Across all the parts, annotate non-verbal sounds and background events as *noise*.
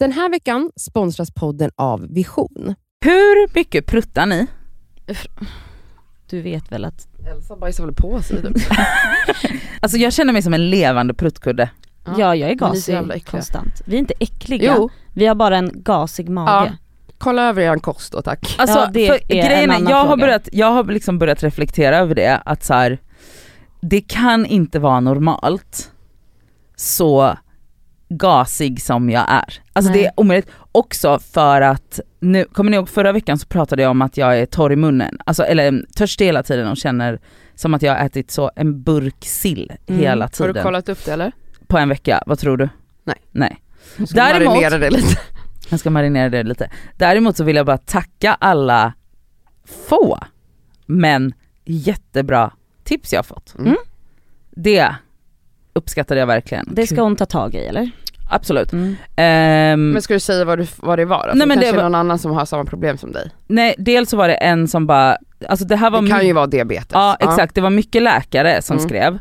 Den här veckan sponsras podden av Vision. Hur mycket pruttar ni? Du vet väl att... Elsa bajsar väl på sig typ. *laughs* Alltså jag känner mig som en levande pruttkudde. Ja, jag är är gasig äckliga. konstant. Vi är inte äckliga, Jo, vi har bara en gasig mage. kolla över er kost då tack. Alltså Ja, det för är en grejen är, annan jag har, börjat, jag har liksom börjat reflektera över det, att så här, det kan inte vara normalt så gasig som jag är. Alltså Nej. det är omöjligt. Också för att, nu, kommer ni ihåg förra veckan så pratade jag om att jag är torr i munnen, alltså, eller mm, törstig hela tiden och känner som att jag har ätit så en burk sill Mm. hela Har tiden. du kollat upp det eller? På en vecka, vad tror du? Nej. Nej. Jag ska Däremot- marinera det lite. Jag ska marinera det lite. Däremot så vill jag bara tacka alla få, men jättebra tips jag har fått. Mm. Det uppskattade jag verkligen. Det ska hon ta tag i eller? Absolut. Mm. Ehm, Men ska du säga vad, du, vad det var då? Nej, Nej, men kanske det är var- någon annan som har samma problem som dig. nej, dels så var det en som bara, alltså det här var Det kan ju vara diabetes. Ja exakt, det var mycket läkare som Mm. skrev.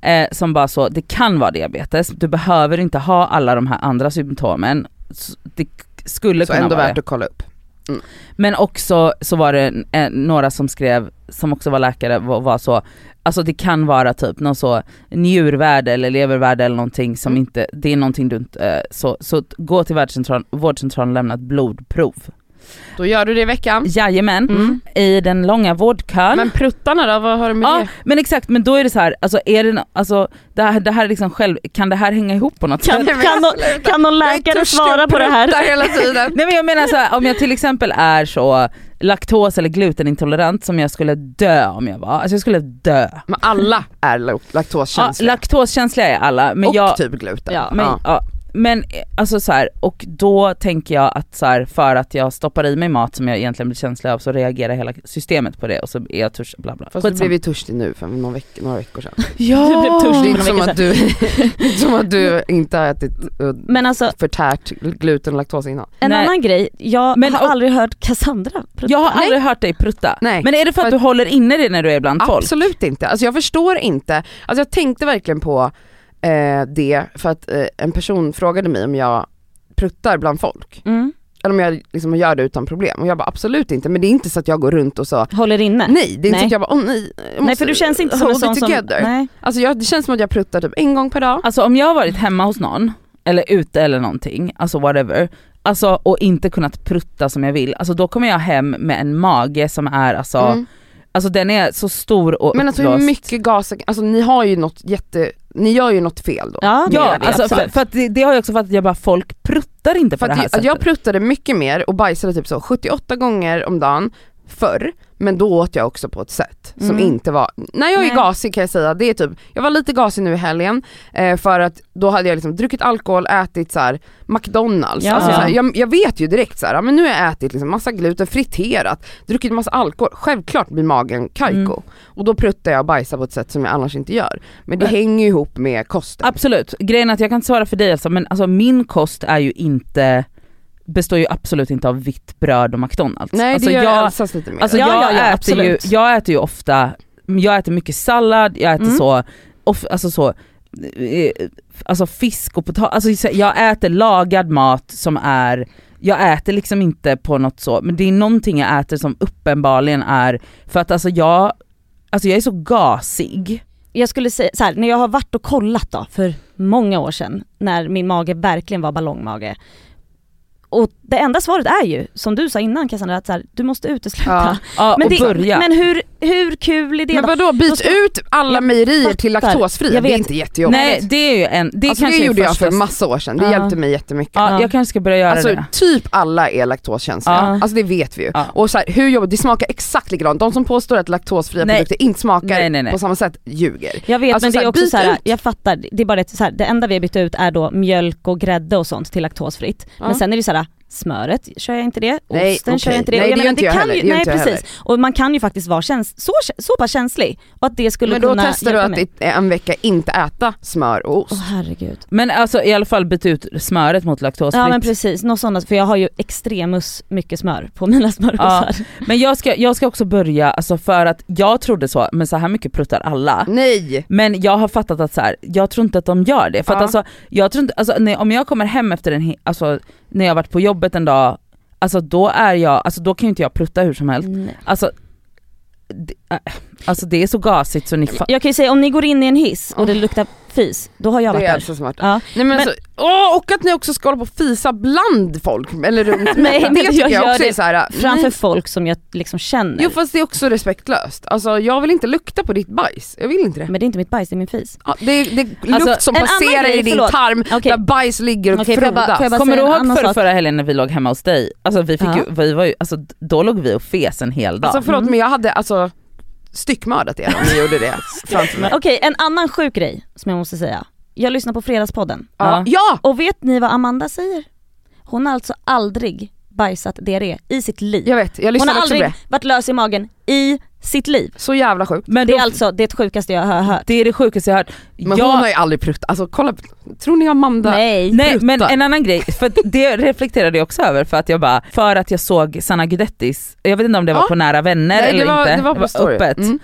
Eh, som bara så, det kan vara diabetes, du behöver inte ha alla de här andra symptomen. Det skulle Så kunna ändå vara värt det. att kolla upp. Men också så var det eh, några som skrev, som också var läkare, var, var så, alltså det kan vara typ någon så njurvärde eller levervärde eller någonting som Mm. inte, det är någonting du inte, eh, så, så gå till vårdcentralen, vårdcentralen och lämna ett blodprov. Då gör du det i veckan. Jajamän, Mm. i den långa vårdkön. Men pruttarna då, vad har du med Ja det? men exakt, men då är det så här, alltså är det, alltså det här, det här är liksom själv, kan det här hänga ihop på något Kan, sätt? kan, kan någon läkare svara på det här? Där hela tiden. *laughs* Nej men jag menar så här, om jag till exempel är så laktos eller glutenintolerant som jag skulle dö om jag var, alltså jag skulle dö. Men alla är la- Ja, laktoskänsliga. laktoskänsliga är alla men och jag, typ gluten. Ja, men, ja. Men eh, alltså så här, och då tänker jag att så här, för att jag stoppar i mig mat som jag egentligen blir känslig av så reagerar hela systemet på det och så är jag törstig, bla bla. Fast du Skitsamma. blev ju törstig nu för några, veck- några veckor sedan. *laughs* Ja! Du blev törstig. *laughs* Det är inte som att du, som att du inte har ätit Men alltså förtärt gluten och laktos innan. en Nej. annan grej, jag Men- har och- aldrig hört Cassandra prutta. Jag har Nej. aldrig hört dig prutta. Nej. Men är det för att För- du håller inne det när du är bland folk? Absolut inte. Alltså jag förstår inte. Alltså jag tänkte verkligen på eh, det för att eh, en person frågade mig om jag pruttar bland folk. Mm. Eller om jag liksom gör det utan problem. Och jag bara absolut inte. Men det är inte så att jag går runt och så, Håller inne? nej det är inte så att jag bara åh nej. Nej för du känns inte som en sån som... Nej. Alltså jag, det känns som att jag pruttar typ en gång per dag. Alltså om jag har varit hemma hos någon, eller ute eller någonting, alltså whatever, alltså och inte kunnat prutta som jag vill, alltså då kommer jag hem med en mage som är alltså, Mm. alltså den är så stor och Men alltså hur mycket gas, alltså ni har ju något jätte, ni gör ju något fel då. Ja, Ja, alltså, för, absolut. för att det, det har jag också fattat, jag bara folk pruttar inte på För det här jag, sättet. jag pruttade mycket mer och bajsade typ så 78 gånger om dagen förr, men då åt jag också på ett sätt som Mm. inte var, när jag är Nej. gasig kan jag säga, det är typ, jag var lite gasig nu i helgen eh, för att då hade jag liksom druckit alkohol, ätit så här McDonalds, Ja. alltså så här, jag, jag vet ju direkt så här, men nu har jag ätit liksom massa gluten, friterat, druckit massa alkohol, självklart blir magen kajko. Mm. Och då pruttar jag och bajsar på ett sätt som jag annars inte gör. Men det Men- hänger ju ihop med kosten. Absolut, grejen är att jag kan inte svara för dig alltså, men alltså min kost är ju inte, består ju absolut inte av vitt bröd och McDonalds. Nej alltså det gör jag, Elsas lite mer. Alltså Ja, jag, ja, äter ju, jag äter ju ofta, jag äter mycket sallad, jag äter Mm. så, of, alltså så, eh, alltså fisk och potatis, alltså så- jag äter lagad mat som är, jag äter liksom inte på något så, men det är någonting jag äter som uppenbarligen är, för att alltså jag, alltså jag är så gasig. jag skulle säga så här, när jag har varit och kollat då för många år sedan när min mage verkligen var ballongmage. Och det enda svaret är ju, som du sa innan Cassandra, att så här, du måste utesluta. Ja. Ja, Men, och det, börja. men hur, hur kul är det Men då? vadå, Då byt ska- ut alla mejerier till laktosfria, Jag det är vet. inte jättejobbigt. Nej det är ju en, det alltså kanske det gjorde jag för massa år sedan, det Ja. hjälpte mig jättemycket. ja, Ja. jag kanske ska börja göra Alltså det. typ alla är laktoskänsliga, Ja. alltså det vet vi ju. Och så här, hur jobbigt, det smakar exakt likadant. De som påstår att laktosfria Nej. produkter inte smakar Nej, nej, nej. på samma sätt ljuger. Jag vet Alltså, men det är också så här, jag fattar, det är bara det, så här, det enda vi har bytt ut är då mjölk och grädde och sånt till laktosfritt. Men sen är det så här, här smöret kör jag inte det, Nej, osten kör okej. jag inte det. Nej, det gör menar, inte jag kan heller. ju, nej precis. Och man kan ju faktiskt vara käns så, så pass känslig och att det skulle Men då kunna testar du att i en vecka inte äta smör och ost. Åh herregud. Men alltså i alla fall byta ut smöret mot laktosfritt. Ja men precis, något sånt, för jag har ju extremus mycket smör på mina *laughs* smörgåsar. Men jag ska, jag ska också börja, alltså för att jag trodde så, men så här mycket pruttar alla. Nej! Men jag har fattat att så här, jag tror inte att de gör det. För att Ja. alltså, jag tror inte, alltså, när, om jag kommer hem efter en, alltså, när jag varit på jobbet en dag, alltså då är jag, alltså då kan ju inte jag prutta hur som helst. Nej. Alltså, det, äh, alltså det är så gasigt så ni Jag kan ju säga om ni går in i en hiss och det luktar fis, då har jag Det varit är där. alltså smart. Ja. Nej men, Men- alltså, åh, och att ni också ska hålla på och fisa bland folk, eller runt. *laughs* Nej, men det jag jag, gör också det är såhär, Framför nej. folk som jag liksom känner. Jo fast det är också respektlöst. Alltså jag vill inte lukta på ditt bajs, jag vill inte det. Men det är inte mitt bajs, det är min fis. Ja, det, är, det är lukt Alltså, som en annan passerar grej, i din förlåt. tarm Okej. där bajs ligger och Okej, får jag bara- frodas. får jag bara Kommer du ihåg sak? förra helgen när vi låg hemma hos dig? Alltså vi fick Ja. ju, vi var ju, alltså då låg vi och fes en hel dag. Alltså förlåt Mm. men jag hade alltså styckmördat er om ni gjorde det *laughs* framför mig. Okej, en annan sjuk grej som jag måste säga. Jag lyssnar på Fredagspodden. Ja. ja! Och vet ni vad Amanda säger? Hon har alltså aldrig bajsat diarré i sitt liv. Jag vet, jag Hon lyssnade har också på aldrig det. varit lös i magen i sitt liv. Så jävla sjukt. men Det då, är alltså det sjukaste jag har hört. det är det sjukaste jag har hört. Men jag, hon har ju aldrig pruttat, alltså kolla, tror ni Amanda Nej. Nej men en annan grej, för att det reflekterade jag också över för att jag bara, för att jag såg Sanna Gudettis, jag vet inte om det var Ja. på Nära Vänner Nej, eller det var, inte, det var på story. öppet. Mm.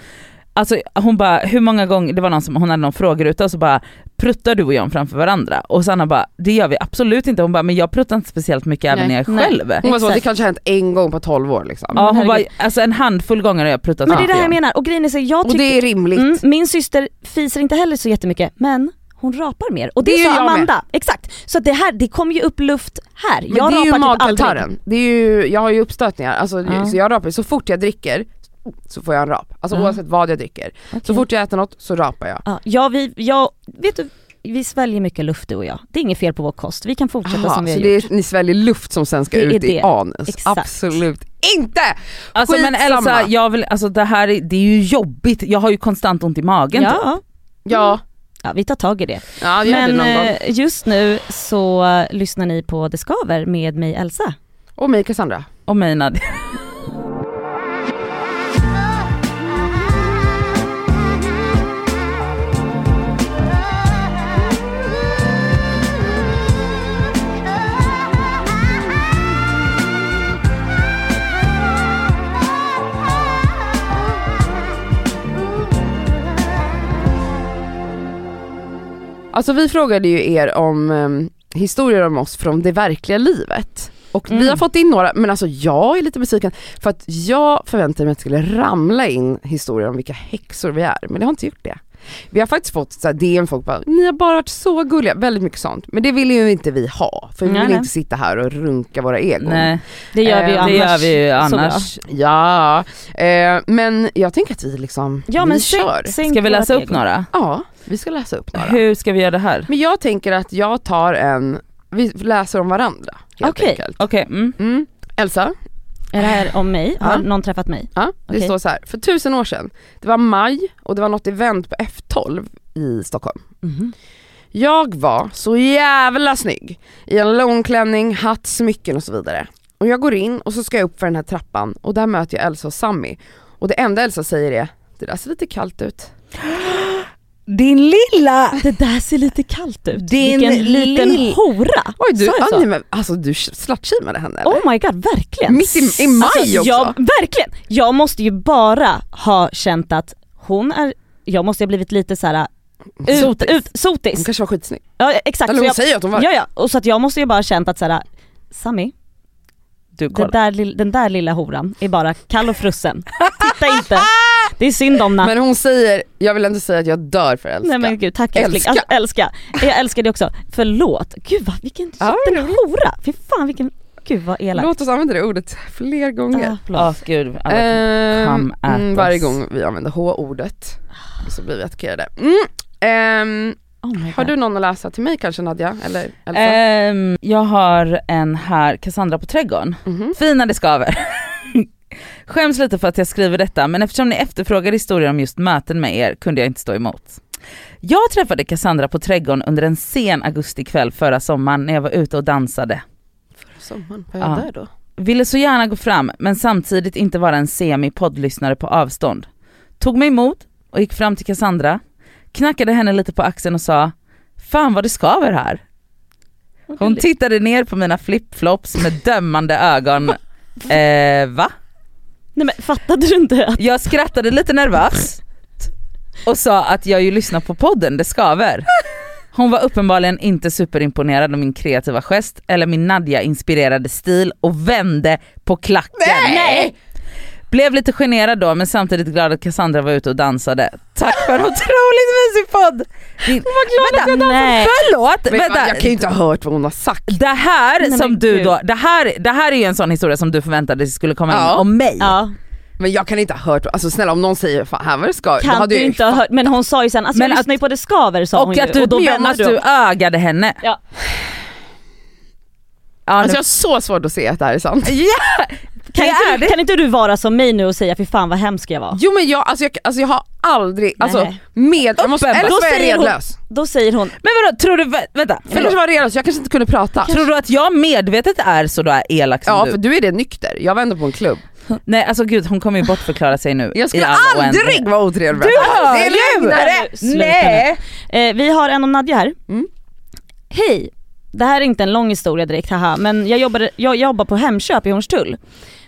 Alltså hon bara, hur många gånger, det var någon som, hon hade någon frågeruta och så bara pruttar du och John framför varandra? Och Sanna bara, det gör vi absolut inte. Hon bara, men jag pruttar inte speciellt mycket även när jag är Nej. själv. Hon var så, det kanske har hänt en gång på 12 år liksom. Ja hon bara, alltså en handfull gånger har jag pruttat Men det är det här jag menar, och grejen är så jag Och tycker, det är rimligt. mm, min syster fiser inte heller så jättemycket men hon rapar mer och det, Det sa jag med. Amanda. Exakt, så det här, det kommer ju upp luft här. Men jag det är ju rapar typ aldrig. magkatarren, det är ju, jag har ju uppstötningar, alltså, Ja. så jag rapar så fort jag dricker så får jag en rap. Alltså Ja. oavsett vad jag dricker. Så Okej. fort jag äter något så rapar jag. Ja, ja, vi, ja, vet du, vi sväljer mycket luft du och jag. Det är inget fel på vår kost, vi kan fortsätta Aha, som vi så har det gjort. är, ni sväljer luft som sen ska Det ut i det. anus? Exakt. Absolut inte! Alltså men. Elsa, jag vill, alltså det här är, det är ju jobbigt, jag har ju konstant ont i magen typ. Ja, Ja, ja, vi tar tag i det. ja det Men gång. eh, just nu så lyssnar ni på Det Skaver med mig Elsa. Och mig Cassandra. Och mig Nadia. Alltså vi frågade ju er om um, historier om oss från det verkliga livet. Och vi Mm. har fått in några, men alltså jag är lite besviken för att jag förväntade mig att det skulle ramla in historier om vilka häxor vi är, men det har inte gjort det. Vi har faktiskt fått så här DM folk bara, ni har bara varit så gulliga, väldigt mycket sånt. Men det vill ju inte vi ha, för vi Nej, vill nej. inte sitta här och runka våra egon. Nej Det gör vi ju Eh, det annars. gör vi annars. Ja, eh, men jag tänker att vi liksom, Ja vi men kör. sänk, sänk Ska vi läsa upp några? Ja, vi ska läsa upp några. Hur ska vi göra det här? Men jag tänker att jag tar en, vi läser om varandra helt Okej. enkelt. Okej, mm. Mm. Elsa, Är det här om mig? Har Ja. någon träffat mig? ja, det Okej. står så här. för tusen år sedan, det var maj och det var något event på F12 i Stockholm. Mhm. Jag var så jävla snygg i en lång klänning, hatt, smycken och så vidare. Och jag går in och så ska jag upp för den här trappan och där möter jag Elsa och Sammy. Och det enda Elsa säger är, det där ser lite kallt ut. *gasps* *gasps* Din lilla! Det där ser lite kallt ut. Din Vilken liten lill- hora! Oj du, så? Annie, men, alltså du slutshameade henne eller? Oh my god, verkligen. Mitt i, i maj Alltså, också. Jag, verkligen! Jag måste ju bara ha känt att hon är, jag måste ha blivit lite såhär ut, Sotis. ut, sotis. Hon kanske var skitsnygg. Ja exakt. Eller så hon jag, säger att hon var ja, ja, och så att jag måste ju bara ha känt att såhär, Sami, Du den där, den där lilla horan är bara kall och frusen. Titta inte. *laughs* Det är synd om. Men hon säger, jag vill ändå säga att jag dör för Elska. Nej men gud tack älskling. Älska. Alltså, älska. Jag älskar det också. Förlåt. Gud vad, vilken Ja, liten hora. Fy fan vilken, gud vad elakt. Låt oss använda det ordet fler gånger. Ah. Ja gud. alla- Ehm, Come at mm, varje gång vi använder H-ordet så blir vi attackerade. Mm. ehm, Oh my har du någon att läsa till mig kanske Nadja? Eller Elsa? Ehm, jag har en här, Cassandra på trädgården. Mhm. Fina det skaver. Skäms lite för att jag skriver detta men eftersom ni efterfrågar historier om just möten med er kunde jag inte stå emot. Jag träffade Cassandra på trädgården under en sen augustikväll förra sommaren när jag var ute och dansade. sommaren, vad är jag Ja. där då? Ville så gärna gå fram men samtidigt inte vara en semi-poddlyssnare på avstånd. Tog mig emot och gick fram till Cassandra, knackade henne lite på axeln och sa Fan vad det skaver här. Hon tittade ner på mina flipflops med dömande ögon. *laughs* Eh, va? Nej men fattade du inte att Jag skrattade lite nervöst och sa att jag ju lyssnar på podden, det skaver. Hon var uppenbarligen inte superimponerad av min kreativa gest eller min Nadja-inspirerade stil och vände på klacken. Nej! Blev lite generad då men samtidigt glad att Cassandra var ute och dansade. Tack för en otroligt mysig podd! Din... Vänta, Nej. förlåt! Men, vänta. Jag kan ju inte ha hört vad hon har sagt. Det här Nej, som du gud. då, det här, det här är ju en sån historia som du förväntade dig skulle komma in Ja. om mig. Ja, Men jag kan inte ha hört, alltså snälla om någon säger fan här var det ska, då kan hade du jag ju inte ha hört, men hon sa ju sen, alltså Men jag att- lyssnar ju på det skaver sa hon Och ju att du, och då men att du ögade henne. Ja. Ja, Alltså nu- jag har så svårt att se att det här är sant. ja, Kan, det är inte, det. kan inte du vara som mig nu och säga fy fan vad hemsk jag var? Jo men jag, alltså jag, alltså jag har aldrig, alltså Nej. med, jag måste, eller så var jag säger hon- redlös. Då säger hon, Men vadå, tror du, vä- vänta, Jag kanske var redlös, jag kanske inte kunde prata. Tror du att jag medvetet är så då elak som Ja du? för du är det nykter, jag var ändå på en klubb. Nej alltså gud hon kommer ju bortförklara sig nu Jag skulle aldrig vara otrevlig. Du hör det är ju! Nej! eh, vi har en om Nadja här. Mm. Hej! Det här är inte en lång historia direkt, haha, men jag, jobbade, jag jobbar på Hemköp i Hornstull.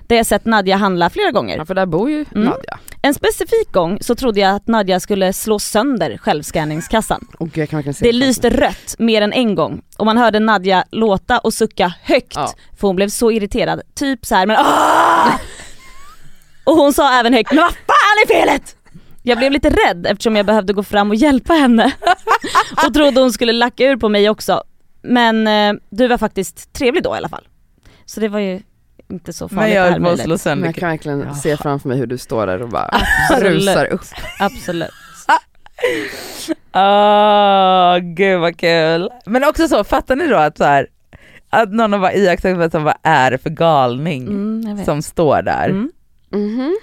Där jag sett Nadja handla flera gånger. Ja för där bor ju Mm. Nadja. En specifik gång så trodde jag att Nadja skulle slå sönder självscanningskassan. Och jag kan Det lyste rött mer än en gång och man hörde Nadja låta och sucka högt Ja. för hon blev så irriterad. Typ så här, men ah! Och hon sa även högt, men vad fan är felet? Jag blev lite rädd eftersom jag behövde gå fram och hjälpa henne *laughs* och trodde hon skulle lacka ur på mig också. Men eh, du var faktiskt trevlig då i alla fall. Så det var ju inte så Men farligt jag det här höll på att Men jag kan verkligen Ja. se framför mig hur du står där och bara Absolut. rusar upp. Absolut. Åh *laughs* gud vad kul. Men också så, fattar ni då att så här, att någon har bara iakttagit vad är det för galning Mm, jag som står där. Mm. Mhm.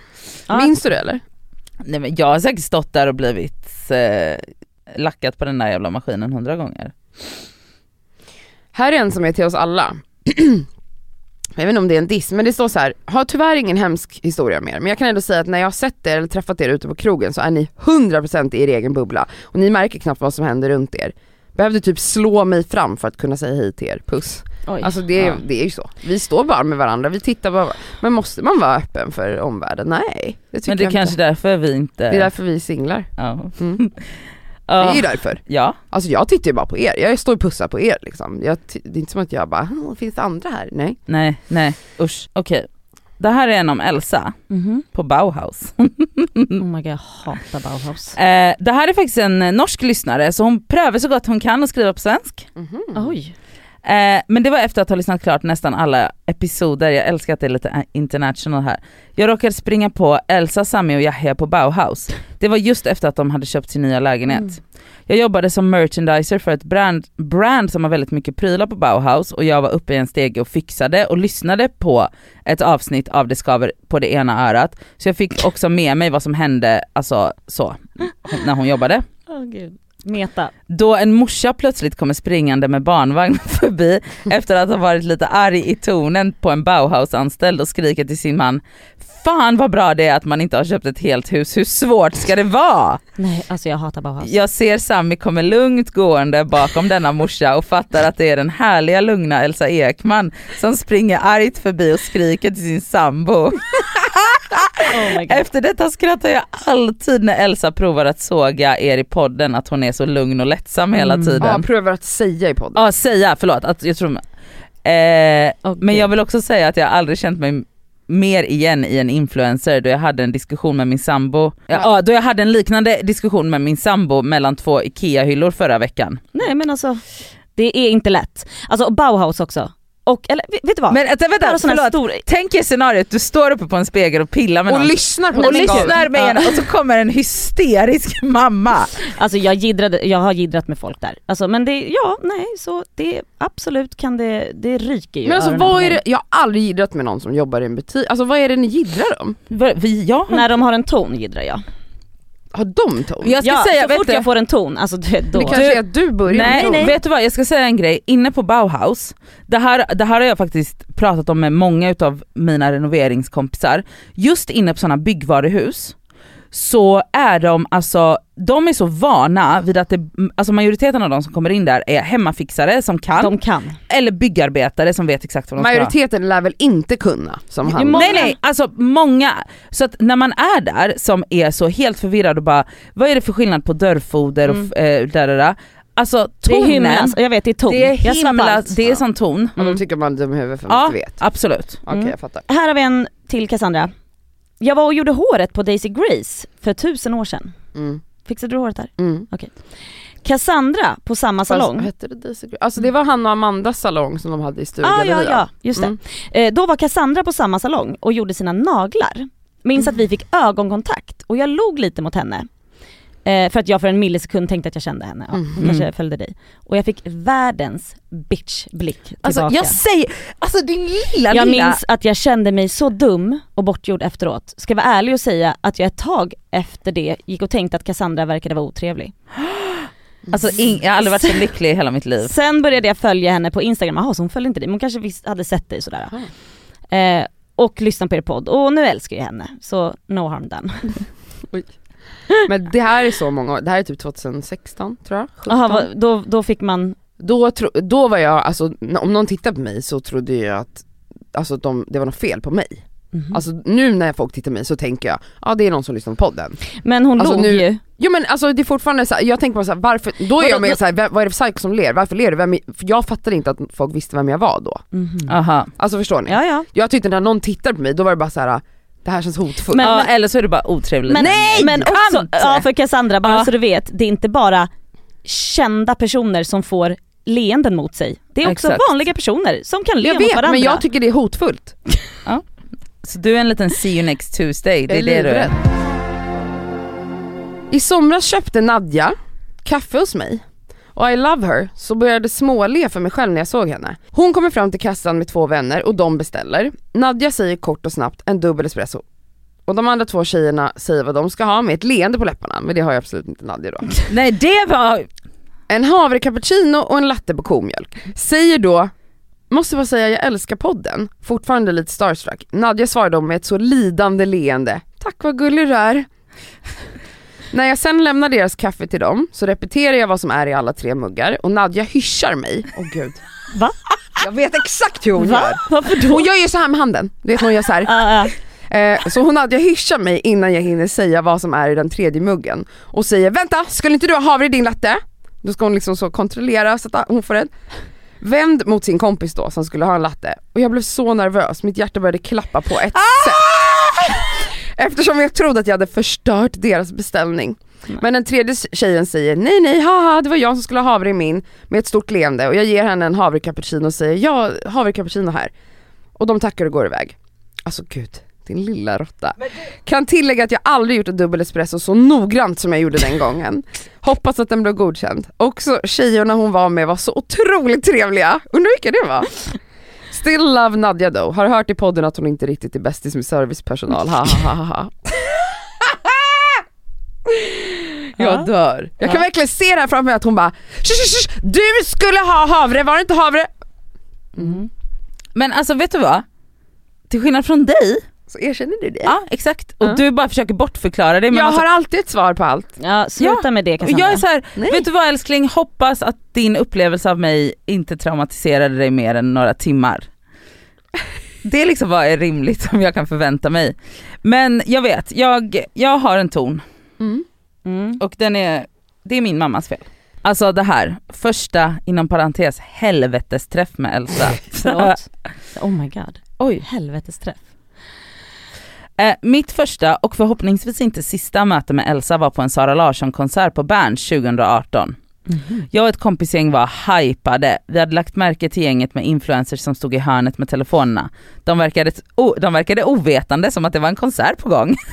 Ja. Minns du det eller? Nej men jag har säkert stått där och blivit eh, lackat på den där jävla maskinen hundra gånger. Här är en som är till oss alla. *clears throat* jag vet inte om det är en diss, men det står så här. har tyvärr ingen hemsk historia mer, men jag kan ändå säga att när jag har sett er eller träffat er ute på krogen så är ni 100% i er egen bubbla och ni märker knappt vad som händer runt er. Behövde typ slå mig fram för att kunna säga hej till er, puss. Oj. Alltså det, är- Ja. det är ju så. Vi står bara med varandra, vi tittar bara. Men måste man vara öppen för omvärlden? Nej, det tycker Men det är jag kanske inte. därför vi inte... Det är därför vi är singlar. Ja. Mm. *laughs* Det är ju därför. ja. Alltså jag tittar ju bara på er, jag står och pussar på er liksom. Jag, det är inte som att jag bara, "Åh, finns det andra här? Nej. Nej, nej usch. Okej. Det här är en om Elsa Mhm. på Bauhaus. *laughs* Oh my god, jag hatar Bauhaus. Eh, det här är faktiskt en norsk lyssnare så hon prövar så gott hon kan att skriva på svensk. Mhm. Oj. Eh, men det var efter att ha lyssnat klart nästan alla episoder, jag älskar att det är lite eh, international här. Jag råkade springa på Elsa, Sami och Yahya på Bauhaus. Det var just efter att de hade köpt sin nya lägenhet. Mm. Jag jobbade som merchandiser för ett brand, brand som har väldigt mycket prylar på Bauhaus och jag var uppe i en stege och fixade och lyssnade på ett avsnitt av Det skaver på det ena örat. Så jag fick också med mig vad som hände, alltså så, när hon jobbade. Åh gud. Meta. Då en morsa plötsligt kommer springande med barnvagn *laughs* förbi efter att ha varit lite arg i tonen på en Bauhaus-anställd och skriker till sin man Fan vad bra det är att man inte har köpt ett helt hus, hur svårt ska det vara? Nej alltså jag hatar Bauhaus. Jag ser Sami kommer lugnt gående bakom denna morsa och fattar att det är den härliga lugna Elsa Ekman som springer argt förbi och skriker till sin sambo. *laughs* Oh. Efter detta skrattar jag alltid när Elsa provar att såga er i podden att hon är så lugn och lättsam hela Mm. tiden. Ja, prövar att säga i podden. Ja säga, förlåt. Att jag tror, eh, Åh, men jag vill också säga att jag aldrig känt mig mer igen i en influencer då jag hade en diskussion med min sambo. Ja, ja, då jag hade en liknande diskussion med min sambo mellan två IKEA-hyllor förra veckan. Nej men alltså, det är inte lätt. Alltså Bauhaus också. Och, eller vet vet du vad? Men vänta, vänta förlåt. stor... Tänk er scenariot, du står uppe på en spegel och pillar med Och någon. lyssnar på och som lyssnar med Ja. henne och så kommer en hysterisk *laughs* mamma. Alltså jag, giddrade, jag har gidrat med folk där. Alltså men det, ja nej så det absolut kan det, det ryker ju Men alltså vad är det, jag har aldrig jiddrat med någon som jobbar i en butik, alltså vad är det ni jiddrar om? Vi, jag har När de har en ton jiddrar jag. Har de ton? Jag ska ja, säga, så vet fort du, jag får en ton, alltså du vet, då. det kanske är att du börjar med Nej, ton. nej. vet du vad, jag ska säga en grej. Inne på Bauhaus, det här, det här har jag faktiskt pratat om med många utav mina renoveringskompisar. Just inne på sådana byggvaruhus så är de alltså, de är så vana vid att det, alltså majoriteten av de som kommer in där är hemmafixare som kan, De kan. eller byggarbetare som vet exakt vad de ska. Majoriteten lär väl inte kunna som han. många- Nej nej, alltså många. Så att när man är där som är så helt förvirrad och bara, vad är det för skillnad på dörrfoder och Mm. mm. där, där, där. Alltså Det är tonen, hymnas, jag vet det är ton. det är himla, det är sån ton. Och de tycker man dum i huvudet för att Ja. man inte vet. Absolut. Okej Mm. jag fattar. Här har vi en till Cassandra. Jag var och gjorde håret på Daisy Grace för tusen år sedan. Mm. Fixade du håret där? Mm. Cassandra på samma Fast, salong. vad hette det Daisy Grace? Alltså det var han och Amandas salong som de hade i Ah, Sturegallerian. ja, ja, just det. Mm. Eh, då var Cassandra på samma salong och gjorde sina naglar. Minns att vi fick ögonkontakt och jag log lite mot henne. Eh, för att jag för en millisekund tänkte att jag kände henne. Ja, Mhm. kanske följde dig. Och jag fick världens bitch-blick tillbaka. Alltså jag säger, alltså din lilla jag lilla... minns att jag kände mig så dum och bortgjord efteråt. Ska vara ärlig och säga att jag ett tag efter det gick och tänkte att Cassandra verkade vara otrevlig. *gasps* Alltså ing, jag har aldrig varit så *laughs* lycklig i hela mitt liv. Sen började jag följa henne på Instagram, jaha så hon följde inte dig, men hon kanske visst hade sett dig sådär. Eh, och lyssnade på er podd och nu älskar jag henne, så no harm done. *laughs* *laughs* Men det här är så många år, det här är typ 2016 tror jag, 17. Jaha, vad- då, då fick man, Då, tro, då var jag, alltså om någon tittade på mig så trodde jag att Alltså de, det var något fel på mig. Mhm. Alltså nu när folk tittar på mig så tänker jag, ja det är någon som lyssnar på podden. men hon Alltså, log nu- ju. Jo men alltså det är fortfarande så här, jag tänker bara så här, varför, då är Vadå, jag mer såhär, vad är det för psycho som ler? Varför ler du? Vem jag fattade inte att folk visste vem jag var då. Mhm. Aha. Alltså förstår ni? Ja ja. Jag tyckte när någon tittade på mig då var det bara så här. Det här känns hotfullt. Men- ja, eller så är du bara otrevlig. Men, men du kan också, inte. ja för Cassandra, bara Ja. så du vet, det är inte bara kända personer som får leenden mot sig. Det är också Exakt. vanliga personer som kan le jag mot vet varandra. men jag tycker det är hotfullt. *laughs* Så du är en liten see you next Tuesday, det är det du är. I somras köpte Nadja kaffe hos mig och I love her så började småle för mig själv när jag såg henne. Hon kommer fram till kassan med två vänner och de beställer. Nadja säger kort och snabbt en dubbel espresso. Och de andra två tjejerna säger vad de ska ha med ett leende på läpparna, men det har ju absolut inte Nadja då. *laughs* Nej det var, En havre cappuccino och en latte på komjölk. Säger då, måste bara säga jag älskar podden, fortfarande lite starstruck. Nadja svarar då med ett så lidande leende, tack vad gullig du är. När jag sen lämnar deras kaffe till dem så repeterar jag vad som är i alla tre muggar och Nadja hyschar mig. Åh gud. Va? Jag vet exakt hur hon Va? gör. Varför då? Hon gör ju så här med handen, du vet när hon gör så här. Eh, så hon Nadja hyschar mig innan jag hinner säga vad som är i den tredje muggen och säger vänta, skulle inte du ha havre i din latte? Då ska hon liksom så kontrollera så att hon får en Vänd mot sin kompis då som skulle ha en latte och jag blev så nervös, mitt hjärta började klappa på ett sätt. Eftersom jag trodde att jag hade förstört deras beställning. Men den tredje tjejen säger nej nej haha det var jag som skulle ha havre i min med ett stort leende och jag ger henne en havre cappuccino och säger ja havre cappuccino här. Och de tackar och går iväg. Alltså gud, din lilla råtta. Kan tillägga att jag aldrig gjort en dubbel espresso så noggrant som jag gjorde den gången. *laughs* Hoppas att den blev godkänd. Också tjejerna hon var med var så otroligt trevliga. Undrar vilka det var? Still love Nadja though. Har hört i podden att hon inte riktigt är bästis med servicepersonal. Ha, ha, ha, ha. *laughs* Jag Ja. dör. Jag kan Ja. verkligen se det här framför mig att hon bara "Sh, sh, sh, Du skulle ha havre, var det inte havre? Mhm. men alltså vet du vad? Till skillnad från dig, Så erkänner du det? ja exakt, och Ja. du bara försöker bortförklara det men jag alltså, har alltid ett svar på allt. ja sluta med det Cassandra. jag är så här, vet du vad älskling, hoppas att din upplevelse av mig inte traumatiserade dig mer än några timmar. Det är liksom vad är rimligt som jag kan förvänta mig. Men jag vet, jag, jag har en ton Mm. Mm. och den är, det är min mammas fel. Alltså det här, första inom parentes helvetesträff med Elsa. *laughs* Förlåt. Oh my god. Oj. Helvetesträff. Eh, mitt första och förhoppningsvis inte sista möte med Elsa var på en Sara Larsson-konsert på Berns 2018. Jag och ett kompisgäng var hypade. Vi hade lagt märke till gänget med influencers som stod i hörnet med telefonerna. De verkade, o- de verkade ovetande som att det var en konsert på gång. *laughs*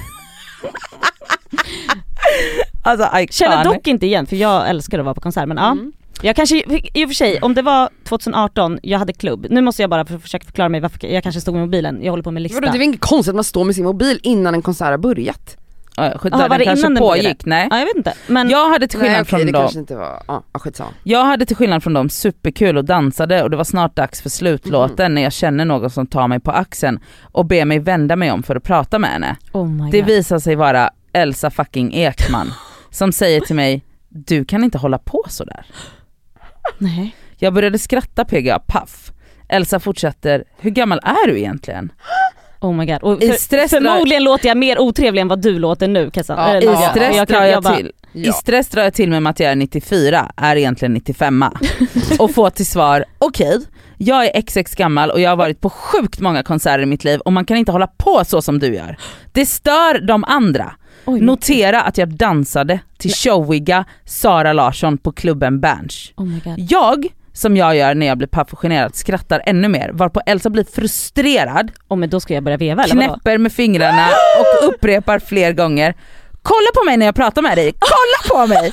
alltså Känner dock inte igen för jag älskar att vara på konsert men ja. Mm. Jag kanske, i och för sig, om det var 2018, jag hade klubb, nu måste jag bara för, försöka förklara mig varför jag kanske stod med mobilen, jag håller på med lista. Vadå, det är väl inget konstigt att man står med sin mobil innan en konsert har börjat? Ja, skit, Aha, där var det kanske innan den pågick, nej. Ja jag vet inte. Men Jag hade till skillnad Nej okej från det dem, kanske inte var, ja ah, skitsamma. jag hade till skillnad från dem superkul och dansade och det var snart dags för slutlåten Mm. när jag känner någon som tar mig på axeln och ber mig vända mig om för att prata med henne. oh my Det God. visar sig vara Elsa fucking Ekman som säger till mig, du kan inte hålla på sådär. Nej. Jag började skratta PGA paff. Elsa fortsätter, hur gammal är du egentligen? Oh my god. Och I för, stress förmodligen låter jag mer otrevlig än vad du låter nu Kassan. Ja, I Ja, stress jag kan- drar jag bara- till. I Ja. stress drar jag till med att jag är 94, är egentligen 95 *laughs* och får till svar, okej, jag är XX gammal och jag har varit på sjukt många konserter i mitt liv och man kan inte hålla på så som du gör. Det stör de andra. Oj, Notera att jag dansade till showiga Sara Larsson på klubben Berns. Oh. Jag, som jag gör när jag blir paff och generad, skrattar ännu mer varpå Elsa blir frustrerad, Oh, men då ska jag börja veva eller vadå? knäpper med fingrarna och upprepar fler gånger Kolla på mig när jag pratar med dig, kolla på mig!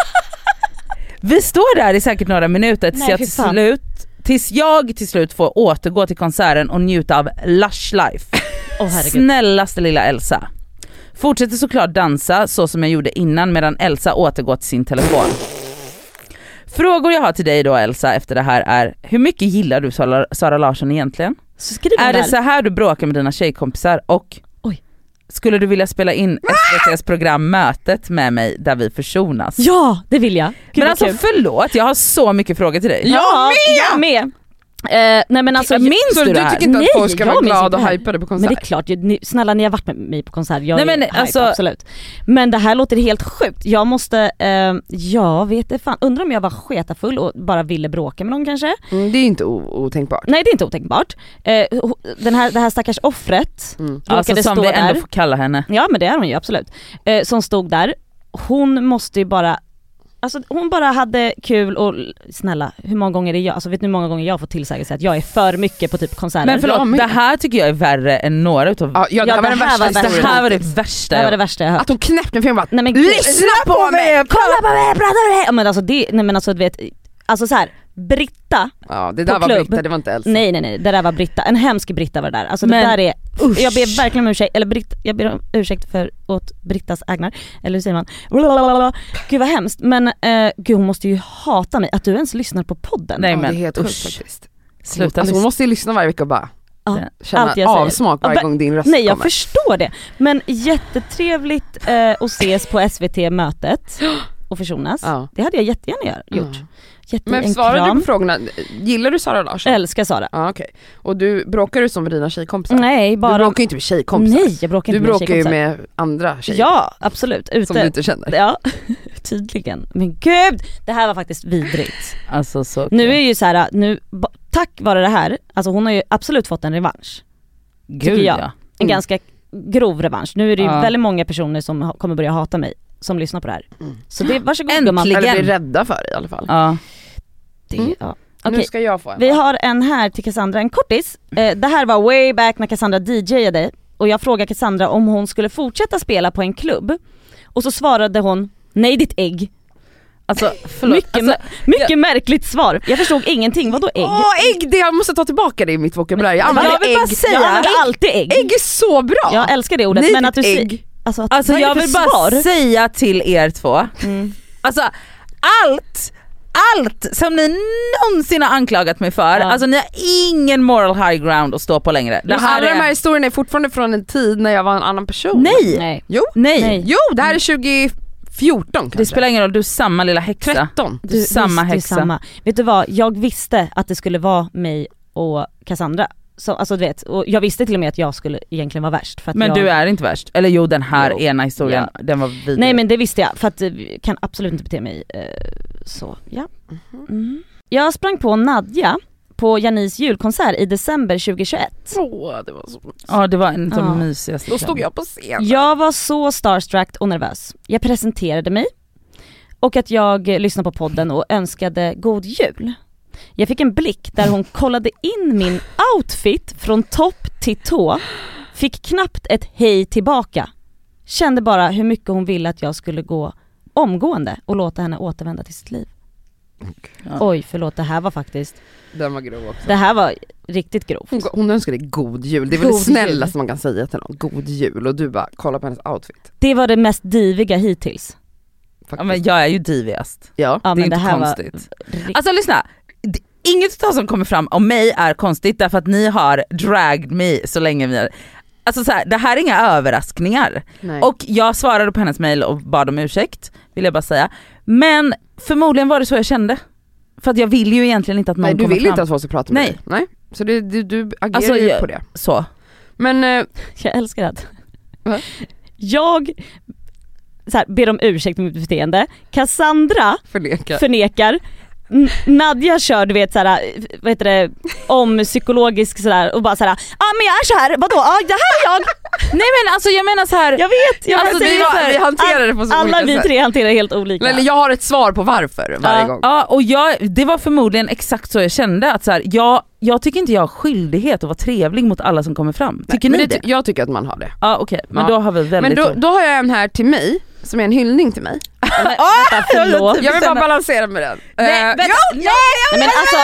Vi står där i säkert några minuter tills, Nej, jag till fan. slut, tills jag till slut får återgå till konserten och njuta av Lush Life. Åh herregud. Snällaste lilla Elsa. Fortsätter såklart dansa så som jag gjorde innan medan Elsa återgår till sin telefon. Frågor jag har till dig då Elsa efter det här är, hur mycket gillar du Sara, Sara Larsson egentligen? Är där. det så här du bråkar med dina tjejkompisar och Oj. skulle du vilja spela in SVTs program Mötet med mig där vi försonas? Ja det vill jag. Gud, Men alltså kul. förlåt, jag har så mycket frågor till dig. Ja, jag med! Eh, nej men alltså, Minns Så du du det här? tycker inte Nej, att folk ska vara glada och hypade på men konsert? det är klart, ni, snälla ni har varit med mig på konsert, jag Nej, är men hype, alltså- absolut. Men det här låter helt sjukt, jag måste, eh, jag vet det fan, undrar om jag var sketafull och bara ville bråka med någon kanske? Mm, det är inte otänkbart. Nej det är inte otänkbart. Eh, den här, det här stackars offret Mm. Alltså som stå vi ändå där. får kalla henne. Ja men det är hon ju absolut. Eh, som stod där, hon måste ju bara Alltså hon bara hade kul och snälla, hur många gånger är jag, alltså vet ni hur många gånger jag fått tillsägelse att jag är för mycket på typ konserter? Men förlåt, det här tycker jag är värre än några utav... Ja, ja det Ja, här var det den här värsta var värsta. det här var det värsta det här var det jag... värsta jag hört. Att hon knäppte med fingrarna och bara Nej men. Lyssna på mig! Kolla på mig, prata med mig! Ja, men alltså det, nej men alltså du vet, alltså så här, Britta, Ja det där På var klubb. Britta, det var inte Elsa. nej nej nej det där var Britta, en hemsk Britta var det där. Alltså Men, det där är, usch. jag ber verkligen om ursäkt, eller Britt, jag ber om ursäkt för åt Brittas ägnar, eller hur säger man? Blablabla. Gud vad hemskt, men eh, gud hon måste ju hata mig, att du ens lyssnar på podden. Nej ja, men det är helt sjukt usch. faktiskt. Sluta alltså, hon måste ju lyssna varje vecka och bara Ja, känna allt jag säger. avsmak varje Ja, gång din röst Nej jag kommer. förstår det, men jättetrevligt eh, att ses på SVT mötet och försonas. Ja. Det hade jag jättegärna gjort. Ja. Jätte, Men en svarade du kram. på frågorna, gillar du Sara Larsson? Älskar Sara. Ja okej. Och du, bråkar du som med dina tjejkompisar? Nej Du bara... bråkar ju inte med tjejkompisar. Nej jag bråkar du inte med bråkar ju tjejkompisar. med andra tjejer Ja absolut, ute. som du inte känner. Ja, *laughs* tydligen. Men gud! Det här var faktiskt vidrigt. Alltså så Nu är ju så här, nu, tack vare det här, alltså hon har ju absolut fått en revansch. Gud jag. ja. En Mm. ganska grov revansch. Nu är det ju Ja. väldigt många personer som kommer börja hata mig, som lyssnar på det här. Mm. Så det, varsågod Äntligen. gumman. Eller blir rädda för det i alla fall. ja. Det, Mm. ja. Nu Okej, ska jag få en. vi har en här till Cassandra, en kortis. Eh, det här var way back när Cassandra DJade och jag frågade Cassandra om hon skulle fortsätta spela på en klubb. Och så svarade hon, nej ditt ägg. Alltså *laughs* förlåt. Mycket, alltså, mycket märkligt svar. Jag förstod ingenting, vadå ägg? Åh ägg, det, jag måste ta tillbaka det i mitt vokabulär. Jag använder jag vill bara ägg. säga- jag använder alltid ägg. Ägg är så bra! Jag älskar det ordet Nej, men att du säger, ägg. alltså, att, alltså jag vill bara svar? säga till er två, Mm. alltså allt allt som ni någonsin har anklagat mig för, Ja. alltså ni har ingen moral high ground att stå på längre. Det här alla de här är... historierna är fortfarande från en tid när jag var en annan person. Nej! Nej. Jo, Nej! Nej. jo det här är 2014 kanske. Det spelar ingen roll, du är samma lilla häxa. 13. Du är samma visst, det är häxa. samma. Vet du vad, jag visste att det skulle vara mig och Cassandra. Så, alltså du vet, och jag visste till och med att jag skulle egentligen vara värst. För att Men jag, du är inte värst. Eller jo den här Jo. ena historien, den var vidrig. Nej men det visste jag, för att eh, jag kan absolut inte bete mig eh, så. Ja. Mhm. Mm. Jag sprang på Nadja på Janis julkonsert i december 2021. Åh, det var så... Ja det var en av Ja. de mysigaste Då stod jag på scen. Jag var så starstruck och nervös. Jag presenterade mig och att jag eh, lyssnade på podden och önskade god jul. Jag fick en blick där hon kollade in min outfit från topp till tå, fick knappt ett hej tillbaka. Kände bara hur mycket hon ville att jag skulle gå omgående och låta henne återvända till sitt liv. Ja. Oj förlåt det här var faktiskt, Den var grov också. det här var riktigt grovt. Hon, hon önskar dig god jul, det är väl God det snällaste jul. man kan säga till någon. God jul och du bara kollar på hennes outfit. Det var det mest diviga hittills. Faktiskt. Ja, men jag är ju divigast. ja. Ja det är men inte det här konstigt. var Alltså lyssna, inget av som kommer fram om mig är konstigt därför att ni har dragged me så länge vi har Alltså så här, det här är inga överraskningar. Nej. Och jag svarade på hennes mail och bad om ursäkt, vill jag bara säga. Men förmodligen var det så jag kände. För att jag vill ju egentligen inte att någon Nej du kommer vill fram. inte att folk ska prata med Nej. dig? Nej. Så det, du, du agerar Alltså, ju jag- på det. Så. Men eh, Jag älskar att Va? jag så här, ber om ursäkt för mitt beteende, Cassandra förneka. förnekar, N- Nadja kör du vet såhär, vad heter det, om psykologisk sådär och bara såhär, ja ah, men jag är så här, vadå, ja det här är jag, Nej men alltså jag menar så här. jag vet, jag alltså, vi, var, vi hanterar det på så alla olika vi sätt. tre hanterar helt olika. Eller jag har ett svar på varför varje Ja. gång. Ja och jag, det var förmodligen exakt så jag kände att så här, jag, jag tycker inte jag har skyldighet att vara trevlig mot alla som kommer fram. Tycker men ni det, Jag tycker att man har det. Ja okej, men Ja. då har vi väldigt Men då, då har jag en här till mig, som är en hyllning till mig. Men, vänta, förlåt. Jag vill bara balansera med den. Nej, vänta, ja, Nej men alltså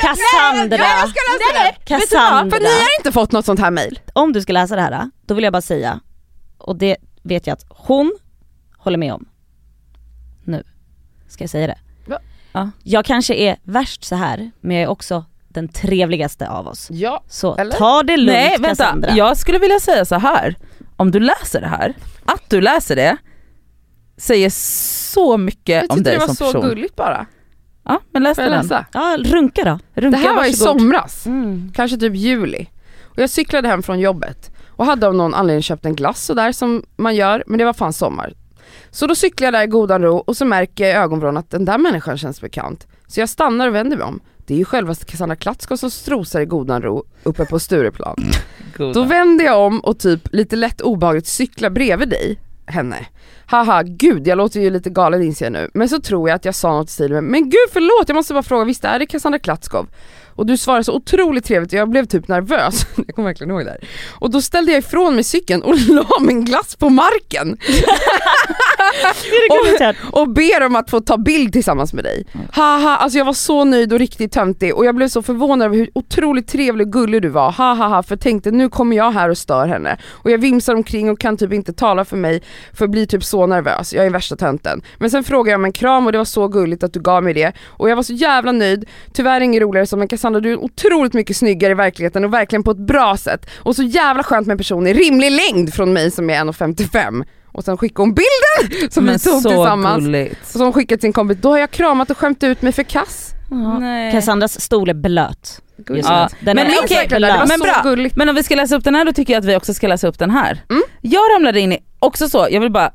Cassandra, Ja, jag ska läsa den. Cassandra. För ni har inte fått något sånt här mail. om du ska läsa det här, då vill jag bara säga, och det vet jag att hon håller med om. Nu ska jag säga det. Va? Ja. Jag kanske är värst så här men jag är också den trevligaste av oss. Ja. Så Eller? ta det lugnt Nej vänta, Cassandra. jag skulle vilja säga så här. om du läser det här, att du läser det säger så mycket Jag om tyckte dig det var som så person. gulligt bara. Ja men läs Får jag den. läsa? Ja, runka då. Runka, Det här var i varsågod. somras. Mm. kanske typ juli. Och jag cyklade hem från jobbet och hade av någon anledning köpt en glass och där som man gör, men det var fan sommar. Så då cyklar jag där i godan ro och så märker jag i ögonvrån att den där människan känns bekant. Så jag stannar och vänder mig om. Det är ju självaste Cassandra Klatskov som strosar i godan ro uppe på Stureplan. *laughs* Goda. Då vänder jag om och typ lite lätt obehagligt cyklar bredvid dig, henne. Haha, gud jag låter ju lite galen inser jag nu. Men så tror jag att jag sa något i stil med, men gud förlåt jag måste bara fråga, visst är det Cassandra Klatskov? Och du svarade så otroligt trevligt och jag blev typ nervös, *laughs* jag kommer verkligen ihåg det här. Och då ställde jag ifrån mig cykeln och *laughs* la min glass på marken *laughs* och, och ber om att få ta bild tillsammans med dig. Haha, alltså jag var så nöjd och riktigt töntig och jag blev så förvånad över hur otroligt trevlig och gullig du var. Haha, för jag tänkte nu kommer jag här och stör henne. Och jag vimsar omkring och kan typ inte tala för mig för jag blir typ så nervös, jag är värsta tönten. Men sen frågade jag om en kram och det var så gulligt att du gav mig det och jag var så jävla nöjd. Tyvärr inget roligare som men Cassandra du är otroligt mycket snyggare i verkligheten och verkligen på ett bra sätt. Och så jävla skönt med en person i rimlig längd från mig som är 1,55. Och sen skickade hon bilden *laughs* som men vi tog tillsammans. gulligt. Och så har hon skickat sin kompis, då har jag kramat och skämt ut mig för kass. Ja. Cassandras stol är blöt. Ja, men är okej, alltså det blöt. men bra. gulligt. Men om vi ska läsa upp den här då tycker jag att vi också ska läsa upp den här. Mm. Jag ramlade in i, också så, jag vill bara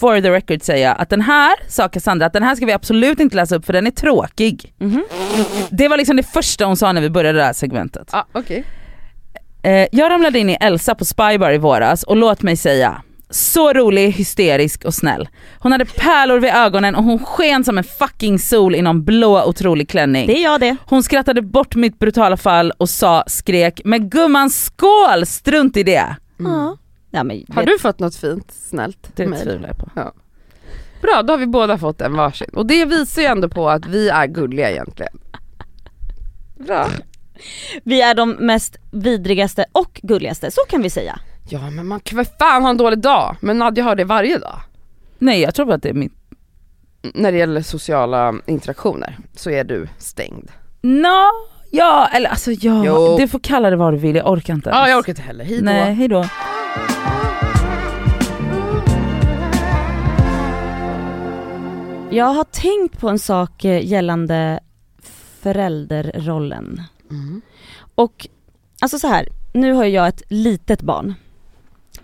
for the record säga att den här sa Cassandra att den här ska vi absolut inte läsa upp för den är tråkig. Mhm. Det var liksom det första hon sa när vi började det här segmentet. Ja, okej. Eh, jag ramlade in i Elsa på Spybar i våras och låt mig säga, så rolig, hysterisk och snäll. Hon hade pärlor vid ögonen och hon sken som en fucking sol i någon blå otrolig klänning. Det är jag det. Hon skrattade bort mitt brutala fall och sa, skrek, men gumman skål, strunt i det. Ja. Ja, men, Har du fått något fint, snällt Det tvivlar jag på. Bra, då har vi båda fått en varsin. Och det visar ju ändå på att vi är gulliga egentligen. Bra. Vi är de mest vidrigaste och gulligaste, så kan vi säga. Ja men man kan väl fan ha en dålig dag, men Nadja har det varje dag. Nej jag tror bara att det är mitt... När det gäller sociala interaktioner så är du stängd. Nå, ja eller alltså ja, Jo. du får kalla det vad du vill, jag orkar inte Ja jag orkar inte heller, hejdå. Nej, hejdå. Jag har tänkt på en sak eh, gällande förälderrollen. Mm. Och alltså så här, nu har jag ett litet barn.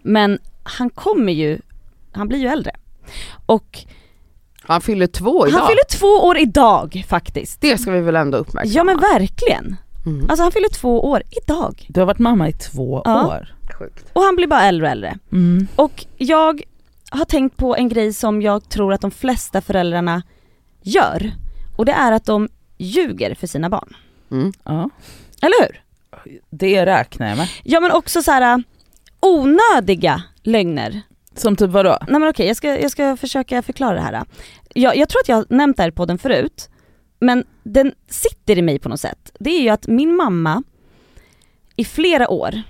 Men han kommer ju, han blir ju äldre. Och Han fyller två idag. han fyller två år idag faktiskt. Det ska vi väl ändå uppmärksamma. Ja men verkligen. Mm. Alltså han fyller två år idag. Du har varit mamma i två Ja. år. Sjukt. Och han blir bara äldre och äldre. Mm. Och jag har tänkt på en grej som jag tror att de flesta föräldrarna gör. Och det är att de ljuger för sina barn. Mm. Ja. Eller hur? Det räknar jag med. Ja men också så här onödiga lögner. Som typ vadå? Nej men okej, jag ska, jag ska försöka förklara det här. Jag, jag tror att jag har nämnt det här i podden förut. men den sitter i mig på något sätt. Det är ju att min mamma i flera år,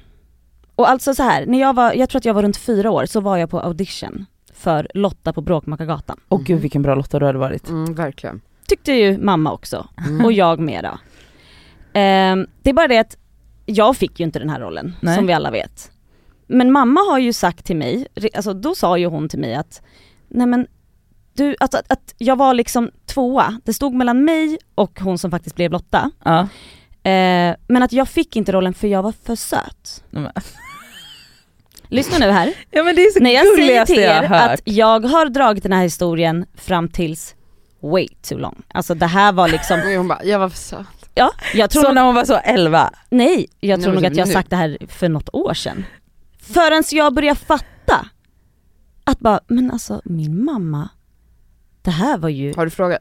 och alltså så här, när jag var, jag tror att jag var runt fyra år, så var jag på audition för Lotta på Bråkmakargatan. Åh gud vilken bra Lotta du hade varit. Mm, verkligen. Tyckte ju mamma också, Mm. och jag mera. Ehm, det är bara det att jag fick ju inte den här rollen, Nej. som vi alla vet. Men mamma har ju sagt till mig, alltså då sa ju hon till mig att, nej men du, alltså att, att jag var liksom tvåa, det stod mellan mig och hon som faktiskt blev Lotta. Ja. Eh, men att jag fick inte rollen för jag var för söt. Men- Lyssna nu här. Ja men det är så När jag säger till jag er har hört. att jag har dragit den här historien fram tills way too long. Alltså det här var liksom, *laughs* hon bara, jag var för söt. ja, jag tror Så när hon var så 11? Nej, jag tror Nej, nog att jag nu. sagt det här för något år sedan. Förrän jag började fatta att bara, men alltså min mamma, det här var ju, Har du frågat?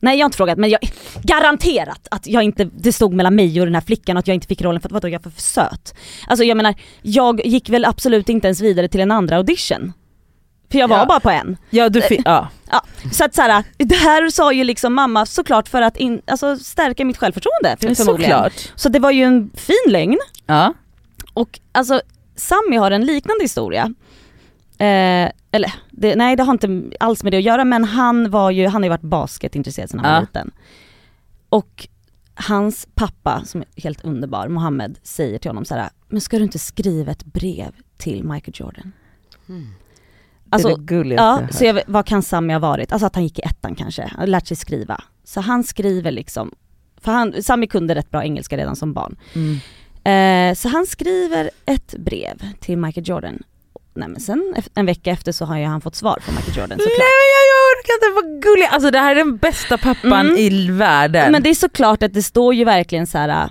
nej jag har inte frågat men jag, garanterat att jag inte, det stod mellan mig och den här flickan och att jag inte fick rollen för att vadå jag var för söt. Alltså jag menar, jag gick väl absolut inte ens vidare till en andra audition. För jag var Ja. bara på en. Ja du fick, ja. Så att såhär, det här sa ju liksom mamma såklart för att in, alltså, stärka mitt självförtroende för, förmodligen. Såklart. Så det var ju en fin lögn. Ja. Och alltså Sammy har en liknande historia. Eh, eller det, nej det har inte alls med det att göra men han var ju, han har ju varit basketintresserad sedan han var Ja. liten. Och hans pappa som är helt underbar, Mohammed, säger till honom så här: men ska du inte skriva ett brev till Michael Jordan? Alltså, det är det gulligaste jag Ja, har så jag, vad kan Sammy ha varit? Alltså att han gick i ettan kanske, han hade lärt sig skriva. Så han skriver liksom, för han, Sammy kunde rätt bra engelska redan som barn. Mm. Eh, så han skriver ett brev till Michael Jordan. Nej men sen en vecka efter så har ju han fått svar från Michael Jordan Nej såklart. men jag, jag orkar inte, vad gullig. Alltså det här är den bästa pappan Mm. i världen. Men det är såklart att det står ju verkligen så här. äh,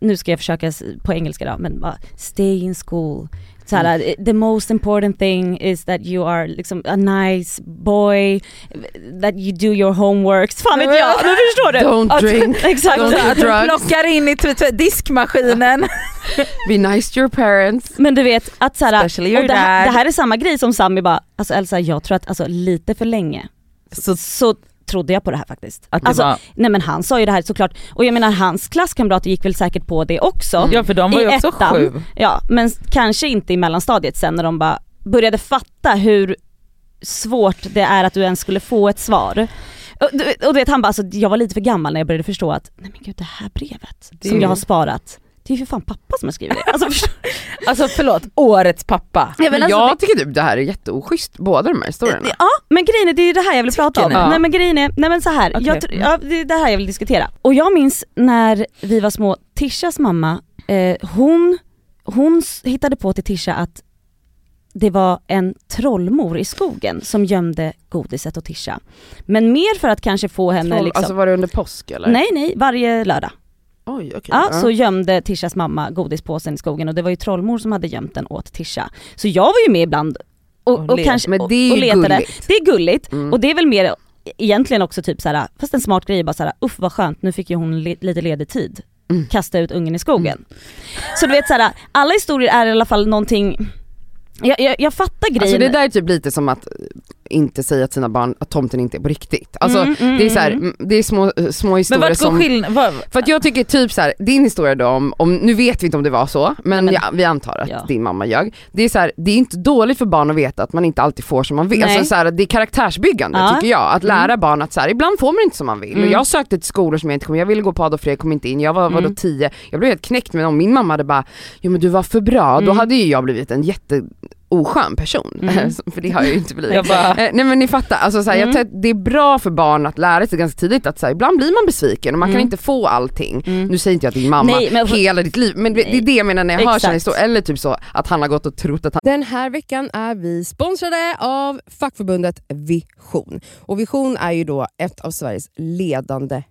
nu ska jag försöka på engelska då, men bara stay in school. Så här, äh, the most important thing is that you are liksom a nice boy, that you do your homeworks. Fan vet jag, men förstår du? Don't Att- drink, *laughs* Exakt. don't do drugs. plockar in i tv- diskmaskinen. *laughs* Be nice to your parents. Men du vet att så här, och det, här, det här är samma grej som Sami bara, alltså Elsa jag tror att alltså, lite för länge så, så trodde jag på det här faktiskt. Att Alltså, var, Nej men han sa ju det här såklart, och jag menar hans klasskamrater gick väl säkert på det också. ja för de var i ju också ettan. sju. Ja men kanske inte i mellanstadiet sen när de bara började fatta hur svårt det är att du ens skulle få ett svar. Och, och du vet han bara, alltså, jag var lite för gammal när jag började förstå att, nej men gud det här brevet Det som jag har sparat, det är ju för fan pappa som har skrivit det. Alltså, Alltså förlåt, årets pappa. Ja, men alltså, jag tycker typ det här är jätteoschysst, båda de här historierna. Ja men grejen är, det är det här jag vill prata om. Nej men grejen är, nej men så här, Okej. jag, ja, det är det här jag vill diskutera. Och jag minns när vi var små, Tishas mamma, eh, hon, hon hittade på till Tisha att det var en trollmor i skogen som gömde godiset åt Tisha. Men mer för att kanske få henne Troll, liksom, Alltså var det under påsk eller? nej nej, varje lördag. Oj okej. Ja, så gömde Tishas mamma godispåsen i skogen och det var ju trollmor som hade gömt den åt Tisha. Så jag var ju med ibland och, Och och, le- kanske, Men det är och letade. gulligt. Det är gulligt Mm. och det är väl mer egentligen också typ såhär, fast en smart grej bara såhär, uff vad skönt nu fick ju hon li- lite ledig tid. Mm. Kasta ut ungen i skogen. Så du vet såhär, alla historier är i alla fall någonting, jag, jag, jag fattar grejen. Alltså det där är typ lite som att inte säga till sina barn att tomten inte är på riktigt. Alltså Mm, mm, det är så här, mm. mm, det är små, små Men historier går som skillnaden? För att jag tycker typ så här, din historia då om, om, nu vet vi inte om det var så, men, men- ja, vi antar att Ja. din mamma ljög. Det är så här, det är inte dåligt för barn att veta att man inte alltid får som man vill. Nej. Alltså så här, det är karaktärsbyggande Ja. tycker jag, att lära Mm. barn att så ibland får man inte som man vill. Mm. Och jag sökte till skolor som jag inte kom jag ville gå på Adolf Fredrik, kom inte in, jag var vadå Mm. 10, jag blev helt knäckt men om min mamma hade bara, jo men du var för bra, då Mm. hade ju jag blivit en jätte oskön person, Mm. *laughs* för det har jag ju inte blivit. Bara, Eh, nej men ni fattar, alltså, såhär, Mm. jag det är bra för barn att lära sig ganska tidigt att såhär, ibland blir man besviken och man kan Mm. inte få allting. Mm. Nu säger inte jag att din mamma Nej, men- hela ditt liv, men det, det är det jag menar när jag hör Exakt. sådana historier, eller typ så att han har gått och trott att han Den här veckan är vi sponsrade av fackförbundet Vision. Och Vision är ju då ett av Sveriges ledande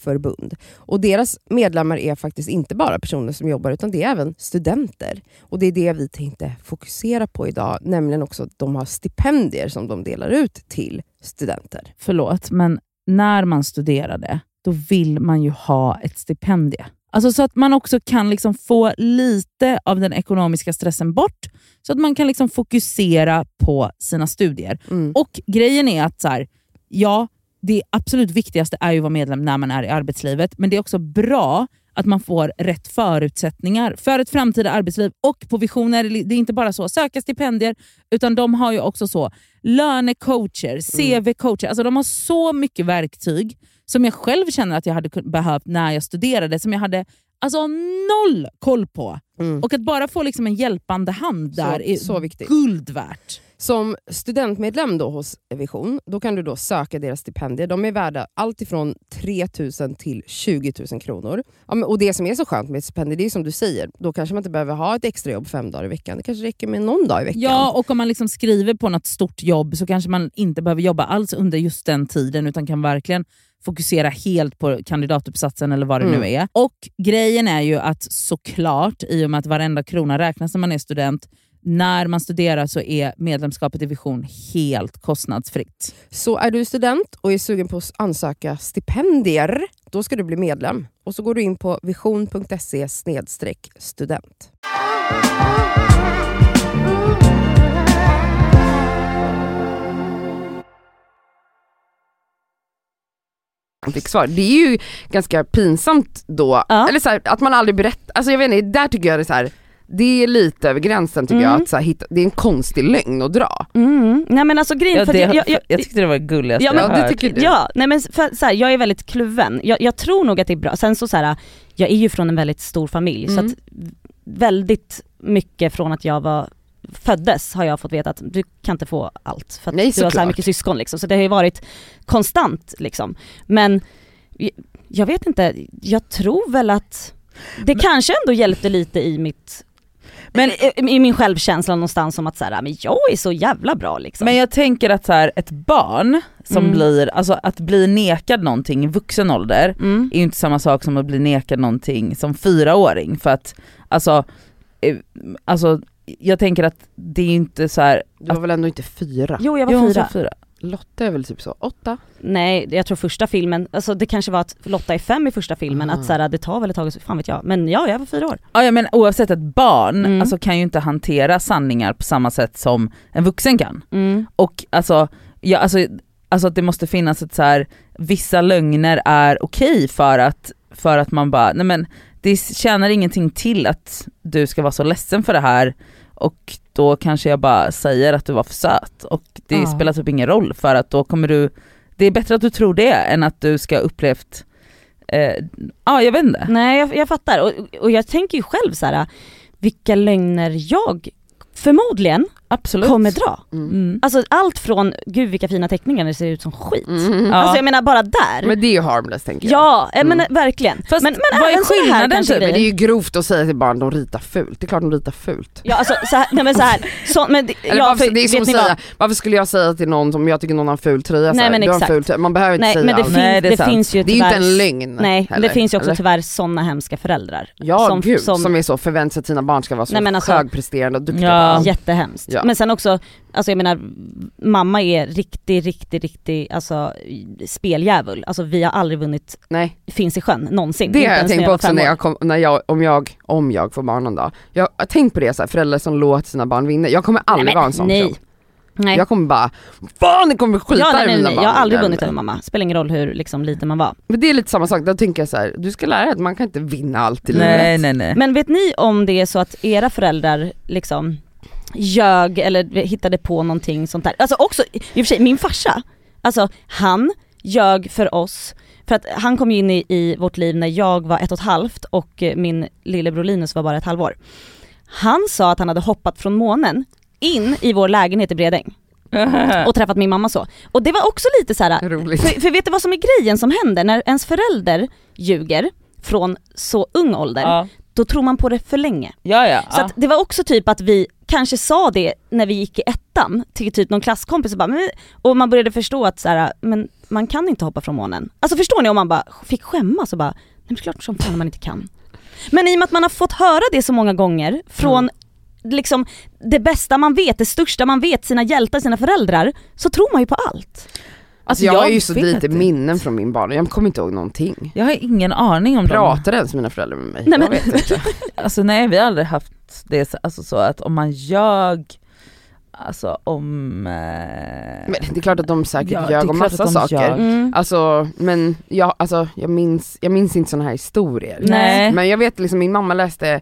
fackförbund. Och deras medlemmar är faktiskt inte bara personer som jobbar utan det är även studenter. Och det är det vi tänkte fokusera på idag, nämligen också att de har stipendier som de delar ut till studenter. förlåt, men när man studerade, då vill man ju ha ett stipendie. Alltså så att man också kan liksom få lite av den ekonomiska stressen bort, så att man kan liksom fokusera på sina studier. Mm. Och grejen är att så här, ja, det absolut viktigaste är ju att vara medlem när man är i arbetslivet, men det är också bra att man får rätt förutsättningar för ett framtida arbetsliv. Och på Visioner, det är inte bara så söka stipendier, utan de har ju också så lönecoacher, CV-coacher. Alltså de har så mycket verktyg som jag själv känner att jag hade behövt när jag studerade, som jag hade alltså noll koll på. Mm. Och att bara få liksom en hjälpande hand Så- där är så viktigt. guld värt. Som studentmedlem då hos Vision, då kan du då söka deras stipendier. De är värda allt ifrån 3 000 till 20 000 kronor. Ja, men, och Det som är så skönt med ett stipendium, det är som du säger, då kanske man inte behöver ha ett extrajobb fem dagar i veckan. Det kanske räcker med någon dag i veckan. Ja, och om man liksom skriver på något stort jobb så kanske man inte behöver jobba alls under just den tiden utan kan verkligen fokusera helt på kandidatuppsatsen eller vad det Mm. nu är. Och grejen är ju att såklart, i och med att varenda krona räknas när man är student, när man studerar så är medlemskapet i Vision helt kostnadsfritt. Så är du student och är sugen på att ansöka stipendier, då ska du bli medlem. Och så går du in på vision.se student. fick svar. Det är ju ganska pinsamt då, Ja. eller så här, att man aldrig berättar, alltså jag vet inte, där tycker jag det är så här, det är lite över gränsen tycker Mm. jag, att så här, hitta, det är en konstig lögn att dra. Mm. Nej men alltså grejen, för att jag, jag, jag, tyckte det var det gulligaste Ja, men- Ja, det tycker du. Ja, nej men för, så här, jag är väldigt kluven. Jag, jag tror nog att det är bra. Sen så, så här, jag är ju från en väldigt stor familj så Mm. att väldigt mycket från att jag var föddes har jag fått veta att du kan inte få allt för att Nej, du har så mycket syskon liksom. Så det har ju varit konstant liksom. Men jag- jag vet inte, jag tror väl att det kanske ändå hjälpte lite i mitt men i, i min självkänsla någonstans som att så här, men jag är så jävla bra liksom. Men jag tänker att så här, ett barn som Mm. blir, alltså att bli nekad någonting i vuxen ålder mm. är ju inte samma sak som att bli nekad någonting som fyraåring. För att alltså, eh, alltså jag tänker att det är inte så här. Du var väl ändå inte fyra? Jo jag var Jo, fyra. fyra. Lotta är väl typ så, åtta? Nej, jag tror första filmen, alltså det kanske var att Lotta är fem i första filmen, Ah. att så här, det tar väl ett tag, fan vet jag. Men ja, jag var fyra år. Ja, ja men oavsett ett barn Mm. alltså, kan ju inte hantera sanningar på samma sätt som en vuxen kan. Mm. Och alltså, ja, alltså, alltså att det måste finnas ett så här, vissa lögner är okej för att, för att man bara, nej men det tjänar ingenting till att du ska vara så ledsen för det här och då kanske jag bara säger att du var för söt och det Ja. spelar typ ingen roll för att då kommer du, det är bättre att du tror det än att du ska ha upplevt, eh, ja jag vet inte. Nej jag, jag fattar, och, och jag tänker ju själv så här, vilka lögner jag förmodligen Absolut. kommer dra. Mm. Mm. Alltså allt från, gud vilka fina teckningar, det ser ut som skit. Mm. Ja. Alltså jag menar bara där. Men det är ju harmless tänker jag. ja, eh, men Mm. verkligen. Fast men, men vad är skillnaden typ? Men det är ju grovt att säga till barn de ritar fult, det är klart de ritar fult. Ja alltså så här, nej men så här, så, men, Eller ja, varför, för, det är som att ni vad? säga, varför skulle jag säga till någon som jag tycker någon har en ful tröja, så Nej, här, men du har en exakt. ful tröja. man behöver inte Nej säga men det, allt. finns, Nej, det det, finns ju Det är ju inte tyvärr- en lögn. Nej, heller, det finns ju också eller? tyvärr sådana hemska föräldrar. Ja som- gud, som- som, är så förväntar sig att sina barn ska vara så alltså- högpresterande och duktiga Ja. Jättehemskt. Ja. Men sen också, alltså jag menar, mamma är riktig, riktig, riktig alltså, speldjävul. Alltså vi har aldrig vunnit Nej, Finns i sjön någonsin. det har jag tänkt på också när jag, kom, när jag, om jag, om jag får barn någon dag. Jag har tänkt på det, så här, föräldrar som låter sina barn vinna. Jag kommer aldrig Nej, vara en sån nej. person. Nej. Jag kommer bara, fan det kommer skita ja, nej, nej, mina barn. Jag har aldrig vunnit över mamma. Spelar ingen roll hur liksom, liten man var. Men det är lite samma sak, då tänker jag så här, du ska lära dig att man kan inte vinna allt i Nej livet. nej nej. Men vet ni om det är så att era föräldrar liksom ljög eller hittade på någonting sånt där? Alltså också, i och för sig min farsa, alltså han ljög för oss för att han kom ju in i, i vårt liv när jag var ett och ett halvt och eh, min lillebror Linus var bara ett halvår. Han sa att han hade hoppat från månen in i vår lägenhet i Bredäng *laughs* och träffat min mamma så. Och det var också lite så här. Roligt. För, för vet du vad som är grejen som händer när ens förälder ljuger från så ung ålder? ja. Då tror man på det för länge. ja ja. Så det var också typ att vi kanske sa det när vi gick i ettan till typ någon klasskompis och, bara, men, och man började förstå att så här, men man kan inte hoppa från månen. Alltså förstår ni om man bara fick skämmas och bara, nej men det är klart som fan man inte kan. Men i och med att man har fått höra det så många gånger från liksom det bästa man vet, det största man vet, sina hjältar, sina föräldrar, så tror man ju på allt. Alltså jag, har ju jag så lite minnen från min barndom, jag kommer inte ihåg någonting. Jag har ingen aning om dem. Pratar ens mina föräldrar med mig? Nej, jag men- vet inte. *laughs* Alltså nej vi har aldrig haft det så- alltså så att om man ljög alltså om... Eh... Men det är klart att de säkert Ja, är ljög om massa saker. Mm. Alltså men jag, alltså, jag, minns, jag minns inte sådana här historier. Nej. Men jag vet liksom min mamma läste,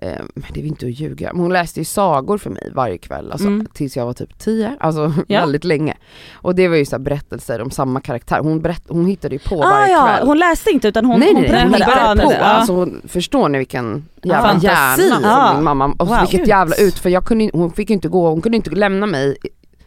eh, det är inte att ljuga, men hon läste ju sagor för mig varje kväll, alltså, Mm. tills jag var typ 10, alltså *laughs* Ja. väldigt länge. Och det var ju så berättelser om samma karaktär, hon, berätt, hon hittade ju på Ah, varje ja, kväll. hon läste inte utan hon, nej hon nej, nej hon berättade. Ja, på. Alltså, hon, förstår ni vilken jävla Fantasi. hjärna som min mamma, och Wow. vilket jävla ut, för jag kunde, hon fick inte gå, hon kunde inte lämna mig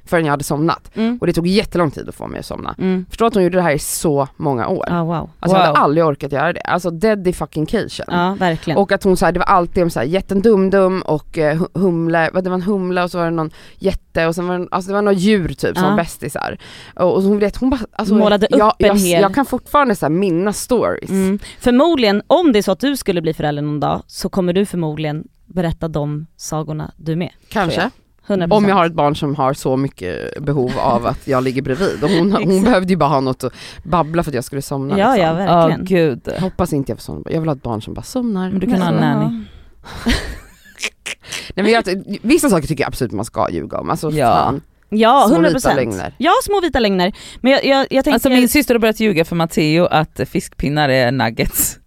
förrän jag hade somnat. Mm. Och det tog jättelång tid att få mig att somna. Mm. Förstå att hon gjorde det här i så många år. Ja wow. Alltså jag hade Wow. aldrig orkat göra det. Alltså dedication. Ja verkligen. Och att hon så här, det var alltid om så här, jätten dum-dum och eh, hu- humle, det var en humle och så var det någon jätte och sen var det, alltså det var några djur typ som Ja. bästisar. Och, och hon vet, hon bara, alltså, Målade upp jag, en jag, hel- jag kan fortfarande så här minnas stories. Mm. Förmodligen, om det är så att du skulle bli förälder någon dag så kommer du förmodligen berätta de sagorna du med. Kanske. 100%. Om jag har ett barn som har så mycket behov av att jag ligger bredvid. Och hon, hon *laughs* behövde ju bara ha något att babbla för att jag skulle somna. Ja liksom. ja verkligen. gud. Jag hoppas inte jag får somna. Jag vill ha ett barn som bara somnar. Men du kan ha en nanny. *laughs* Nej, men jag, vissa saker tycker jag absolut man ska ljuga om. Alltså, Ja. fan. Ja, Små 100%. vita lögner. Ja, små vita lögner. Men jag, jag, jag tänker... Alltså min syster har börjat ljuga för Matteo att fiskpinnar är nuggets.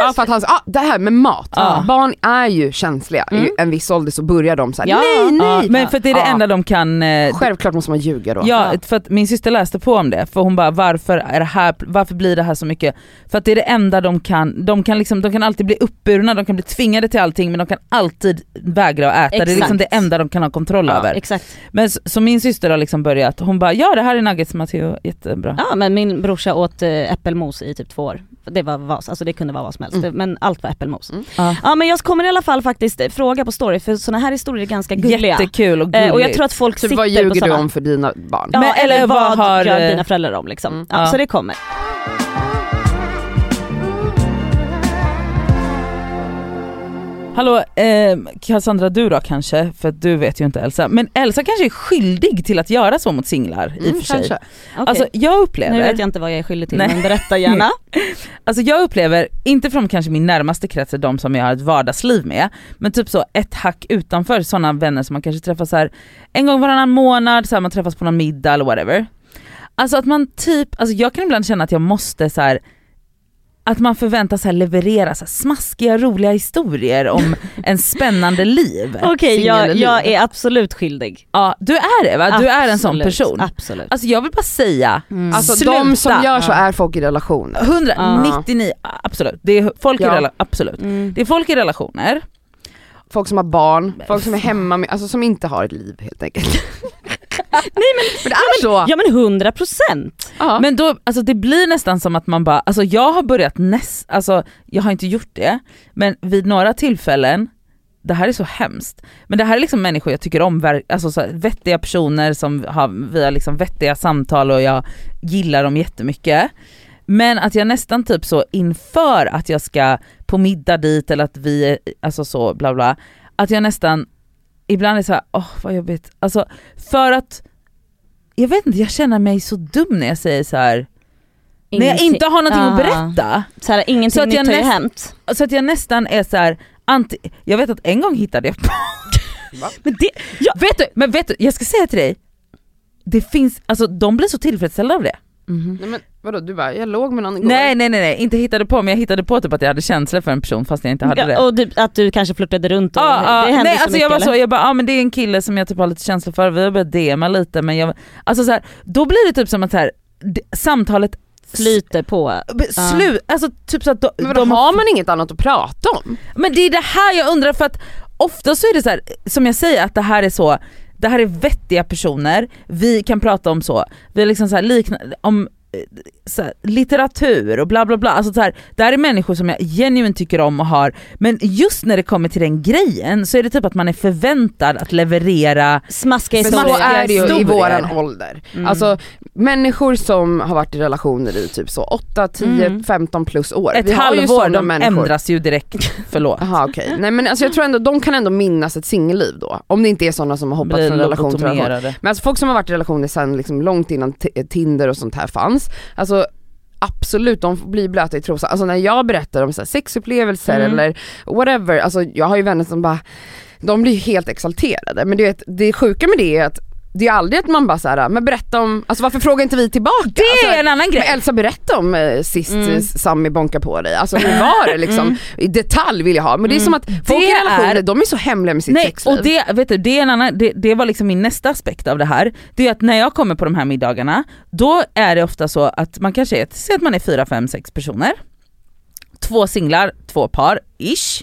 Ja för att han ah, det här med mat, Ja. barn är ju känsliga, Mm. i en viss ålder så börjar de såhär, Ja. nej nej! Ja, men för att det är det Ja. enda de kan eh, Självklart måste man ljuga då. Ja, för att min syster läste på om det, för hon bara varför, är det här, varför blir det här så mycket? För att det är det enda de kan, de kan, liksom, de kan alltid bli uppburna, de kan bli tvingade till allting men de kan alltid vägra att äta, det är liksom Exakt. det enda de kan ha kontroll Ja, över. Exakt. Men så, så min syster har liksom börjat, hon bara ja det här är nuggets Matteo, jättebra. Ja men min brorsa åt äh, äppelmos i typ två år. Det var vad, alltså det kunde vara vad som helst, Mm. men allt var äppelmos. Mm. Ja. Ja men jag kommer i alla fall faktiskt eh, fråga på story för såna här historier är ganska gulliga. Jättekul och Eh, gulligt. och jag tror att folk Så sitter vad på ljuger du om för dina barn? Ja, Men- eller, eller vad vad har, gör eh, dina föräldrar om liksom. Mm. Ja, Ja. Så det kommer. Hallå, eh, Cassandra du då kanske, för du vet ju inte Elsa, men Elsa kanske är skyldig till att göra så mot singlar i och Mm, för sig. kanske. Okej. Alltså jag upplever, nu vet jag inte vad jag är skyldig till Nej. men berätta gärna. *laughs* Alltså jag upplever, inte från kanske min närmaste krets, de som jag har ett vardagsliv med, men typ så ett hack utanför sådana vänner som man kanske träffar så här en gång varannan månad, så här, man träffas på någon middag eller whatever. Alltså att man typ, alltså jag kan ibland känna att jag måste så här att man förväntas här leverera så här smaskiga roliga historier om *laughs* en spännande liv. Okej jag, Singelliv. jag är absolut skyldig. Ja du är det va? Du är en sån person. Absolut. Alltså jag vill bara säga, Mm. Alltså Sluta. de som gör så Ja. är folk i relationer. 199, absolut. Det är folk i Ja. rela- absolut. Mm. Det är folk i relationer, Folk som har barn, folk som är hemma med, alltså som inte har ett liv helt enkelt. *laughs* Nej men, men det är så. Ja men 100 procent. Ja. Men då, alltså det blir nästan som att man bara, alltså jag har börjat näst, alltså jag har inte gjort det, men vid några tillfällen, det här är så hemskt, men det här är liksom människor jag tycker om, alltså så här, vettiga personer som har, vi har liksom vettiga samtal och jag gillar dem jättemycket. Men att jag nästan typ så inför att jag ska på middag dit eller att vi, alltså så bla bla, att jag nästan ibland är så här, åh vad jobbigt, alltså för att jag vet inte, jag känner mig så dum när jag säger så här. när jag inte har någonting att Ah. berätta. Så här, ingenting Så att jag nytt har ju hänt. Så att jag nästan är så här, anti, jag vet att en gång hittade jag på, Men det, ja. vet du, men vet du, jag ska säga till dig, det finns, alltså de blir så tillfredsställda av det. Nej men vadå, du bara, jag låg med någon igår. Nej nej nej nej, inte hittade på men jag hittade på typ att jag hade känslor för en person fast jag inte hade det. Ja, och typ att du kanske flörtade runt och ja, det hände nej så alltså mycket jag var eller? så, jag bara, ja men det är en kille som jag typ har lite känslor för, vi har börjat DMa lite men jag, alltså så här, då blir det typ som att så här, samtalet Flyter på. slut, alltså typ så att de, Men de har man inget annat att prata om? Men det är det här jag undrar för att ofta så är det så här, som jag säger att det här är så, det här är vettiga personer, vi kan prata om så, vi är liksom så här likna, om här, litteratur och bla bla bla, alltså så här, det här är människor som jag genuint tycker om och har, men just när det kommer till den grejen så är det typ att man är förväntad att leverera Smaskiga Men så historier. är det ju i historier. våran ålder. Mm. Alltså människor som har varit i relationer i typ så 8, 10, Mm. 15 plus år. ett Vi har ju halvår, de människor. ändras ju direkt, *laughs* förlåt. Jaha okej, nej men alltså jag tror ändå de kan ändå minnas ett singelliv då. Om det inte är sådana som har hoppat Blir från relation till relation. Men alltså folk som har varit i relationer sen liksom långt innan Tinder och sånt här fanns, alltså absolut de blir blöta i trosan. Alltså när jag berättar om så sexupplevelser Mm. eller whatever, alltså jag har ju vänner som bara de blir helt exalterade. Men du vet, det sjuka med det är att det är aldrig att man bara såhär, men berätta om, alltså varför frågar inte vi tillbaka? Det är alltså, en annan grej. men Elsa berätta om eh, sist mm. Sami bonkade på dig, alltså hur *laughs* var det liksom? Mm. I detalj vill jag ha, men det är som att folk i Det relationer, är- de är så hemliga med sitt Nej, sexliv. och det, vet du, det, är en annan, det, det var liksom min nästa aspekt av det här. Det är att när jag kommer på de här middagarna, då är det ofta så att man kanske är, säg att man är fyra, fem, sex personer. Två singlar, två par, ish.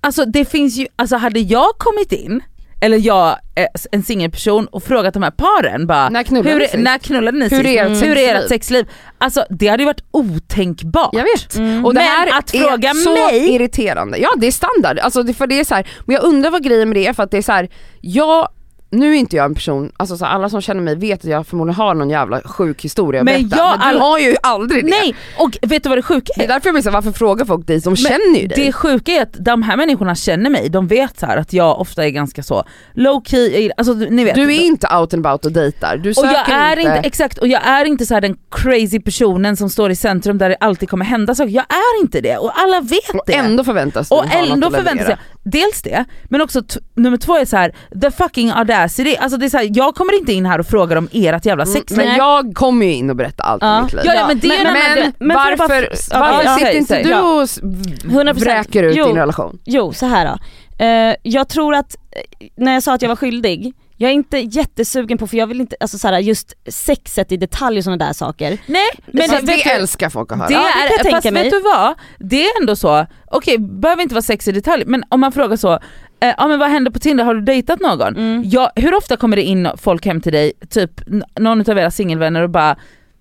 Alltså det finns ju, alltså hade jag kommit in, eller jag, eh, en singelperson och frågat de här paren bara När knullade hur, ni när knullade ni Hur är ert hur är ert sexliv? Alltså det hade ju varit otänkbart. Jag vet. Mm. Och det Men här att är fråga så mig- irriterande. Ja det är standard, alltså för det är så här, men jag undrar vad grejen med det är för att det är så här, jag nu är inte jag en person, alltså så alla som känner mig vet att jag förmodligen har någon jävla sjuk historia att Men berätta. jag- men du har ju aldrig det. Nej, och vet du vad det sjuka Det är är? därför jag blir så här, varför frågar folk dig som känner ju dig? Det sjuka är att de här människorna känner mig, de vet så att jag ofta är ganska så low key, alltså ni vet. Du är inte out and about och dejtar, du och söker jag är inte, inte, exakt, och jag är inte så här den crazy personen som står i centrum där det alltid kommer hända saker. Jag är inte det och alla vet och det. ändå förväntas du och ändå leverera. sig, dels det, men också nummer två är så här: the fucking audacity. Alltså det är så här, jag kommer inte in här och frågar om ert jävla Mm, sexliv. Men jag kommer ju in och berättar allt Ja. om mitt liv. Ja, ja, men det men. Men jag bara- varför, ja, varför ja, sitter inte du Ja. och s- 100%. vräker ut Jo. din relation? Jo, så här då. Eh, jag tror att, eh, när jag sa att jag var skyldig, jag är inte jättesugen på, för jag vill inte, alltså så här, just sexet i detalj och sådana där saker. Nej, Men men det, du- älskar folk att höra. Det Ja, det är, jag tänka fast mig. vet du vad? Det är ändå så, okej behöver inte vara sex i detalj, men om man frågar så, eh, ja men vad händer på Tinder, har du dejtat någon? Mm. Ja, hur ofta kommer det in folk hem till dig, typ någon av era singelvänner och bara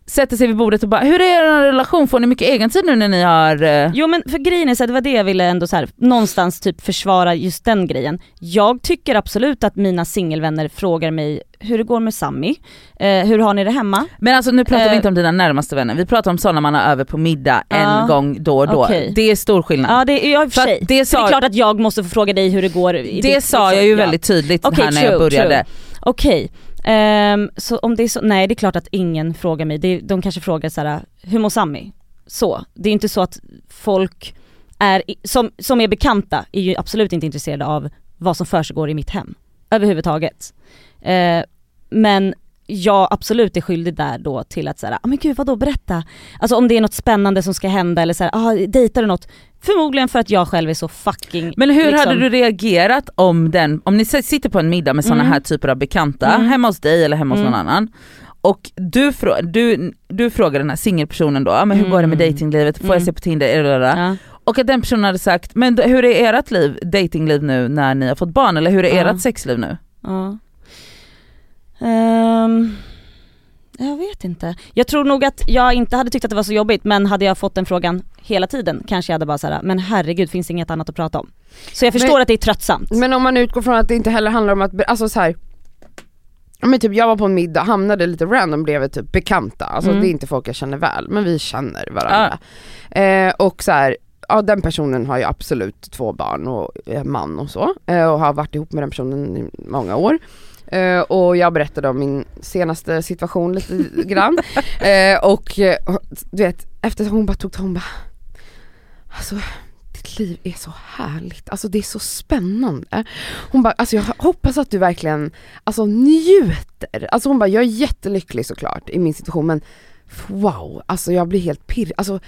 sätter sig vid bordet och bara hur är er relation, får ni mycket egentid nu när ni har... Eh... Jo men för grejen är så här, det var det jag ville ändå så här, någonstans typ försvara just den grejen. Jag tycker absolut att mina singelvänner frågar mig hur det går med Sammy, eh, hur har ni det hemma? Men alltså nu pratar vi Eh. inte om dina närmaste vänner, vi pratar om sådana man har över på middag en Ja. gång då och då. Okej. Det är stor skillnad. Ja det är jag i och för För att sig. det Det, det sa- är klart att jag måste få fråga dig hur det går. i det ditt- sa jag liksom, ju ja. väldigt tydligt Okej, här när jag true, började. Okej, Um, så om det är så, nej det är klart att ingen frågar mig, det, de kanske frågar så här, hur mår Sami? Så, det är inte så att folk är, som, som är bekanta är ju absolut inte intresserade av vad som försiggår i mitt hem, överhuvudtaget. Uh, men jag absolut är skyldig där då till att säga, ah, men gud vadå berätta? Alltså om det är något spännande som ska hända eller såhär, ah, dejtar du något? Förmodligen för att jag själv är så fucking Men hur liksom, hade du reagerat om den, om ni sitter på en middag med sådana Mm. här typer av bekanta, Mm. hemma hos dig eller hemma hos Mm. någon annan och du, du, du frågar den här singelpersonen då, ah, men hur går det med Mm. dejtinglivet, får jag Mm. se på Tinder? Eller, Ja. Och att den personen hade sagt, men hur är ert liv, datingliv nu när ni har fått barn eller hur är Ja. ert sexliv nu? Ja. Ehm, jag vet inte. Jag tror nog att jag inte hade tyckt att det var så jobbigt men hade jag fått den frågan hela tiden kanske jag hade bara såhär, men herregud finns det inget annat att prata om? Så jag förstår Men- att det är tröttsamt. Men om man utgår från att det inte heller handlar om att, alltså så här. ja, Men typ jag var på en middag, hamnade lite random bredvid typ bekanta, alltså Mm. det är inte folk jag känner väl men vi känner varandra. Eh, och så här, ja den personen har ju absolut två barn och är man och så eh, och har varit ihop med den personen i många år. Eh, och jag berättade om min senaste situation lite *laughs* grann. Eh, och eh, du vet, efter hon bara tog hon bara Alltså ditt liv är så härligt, alltså det är så spännande. Hon bara, alltså jag hoppas att du verkligen alltså njuter. Alltså hon bara, jag är jättelycklig såklart i min situation men wow, alltså jag blir helt pirrig, alltså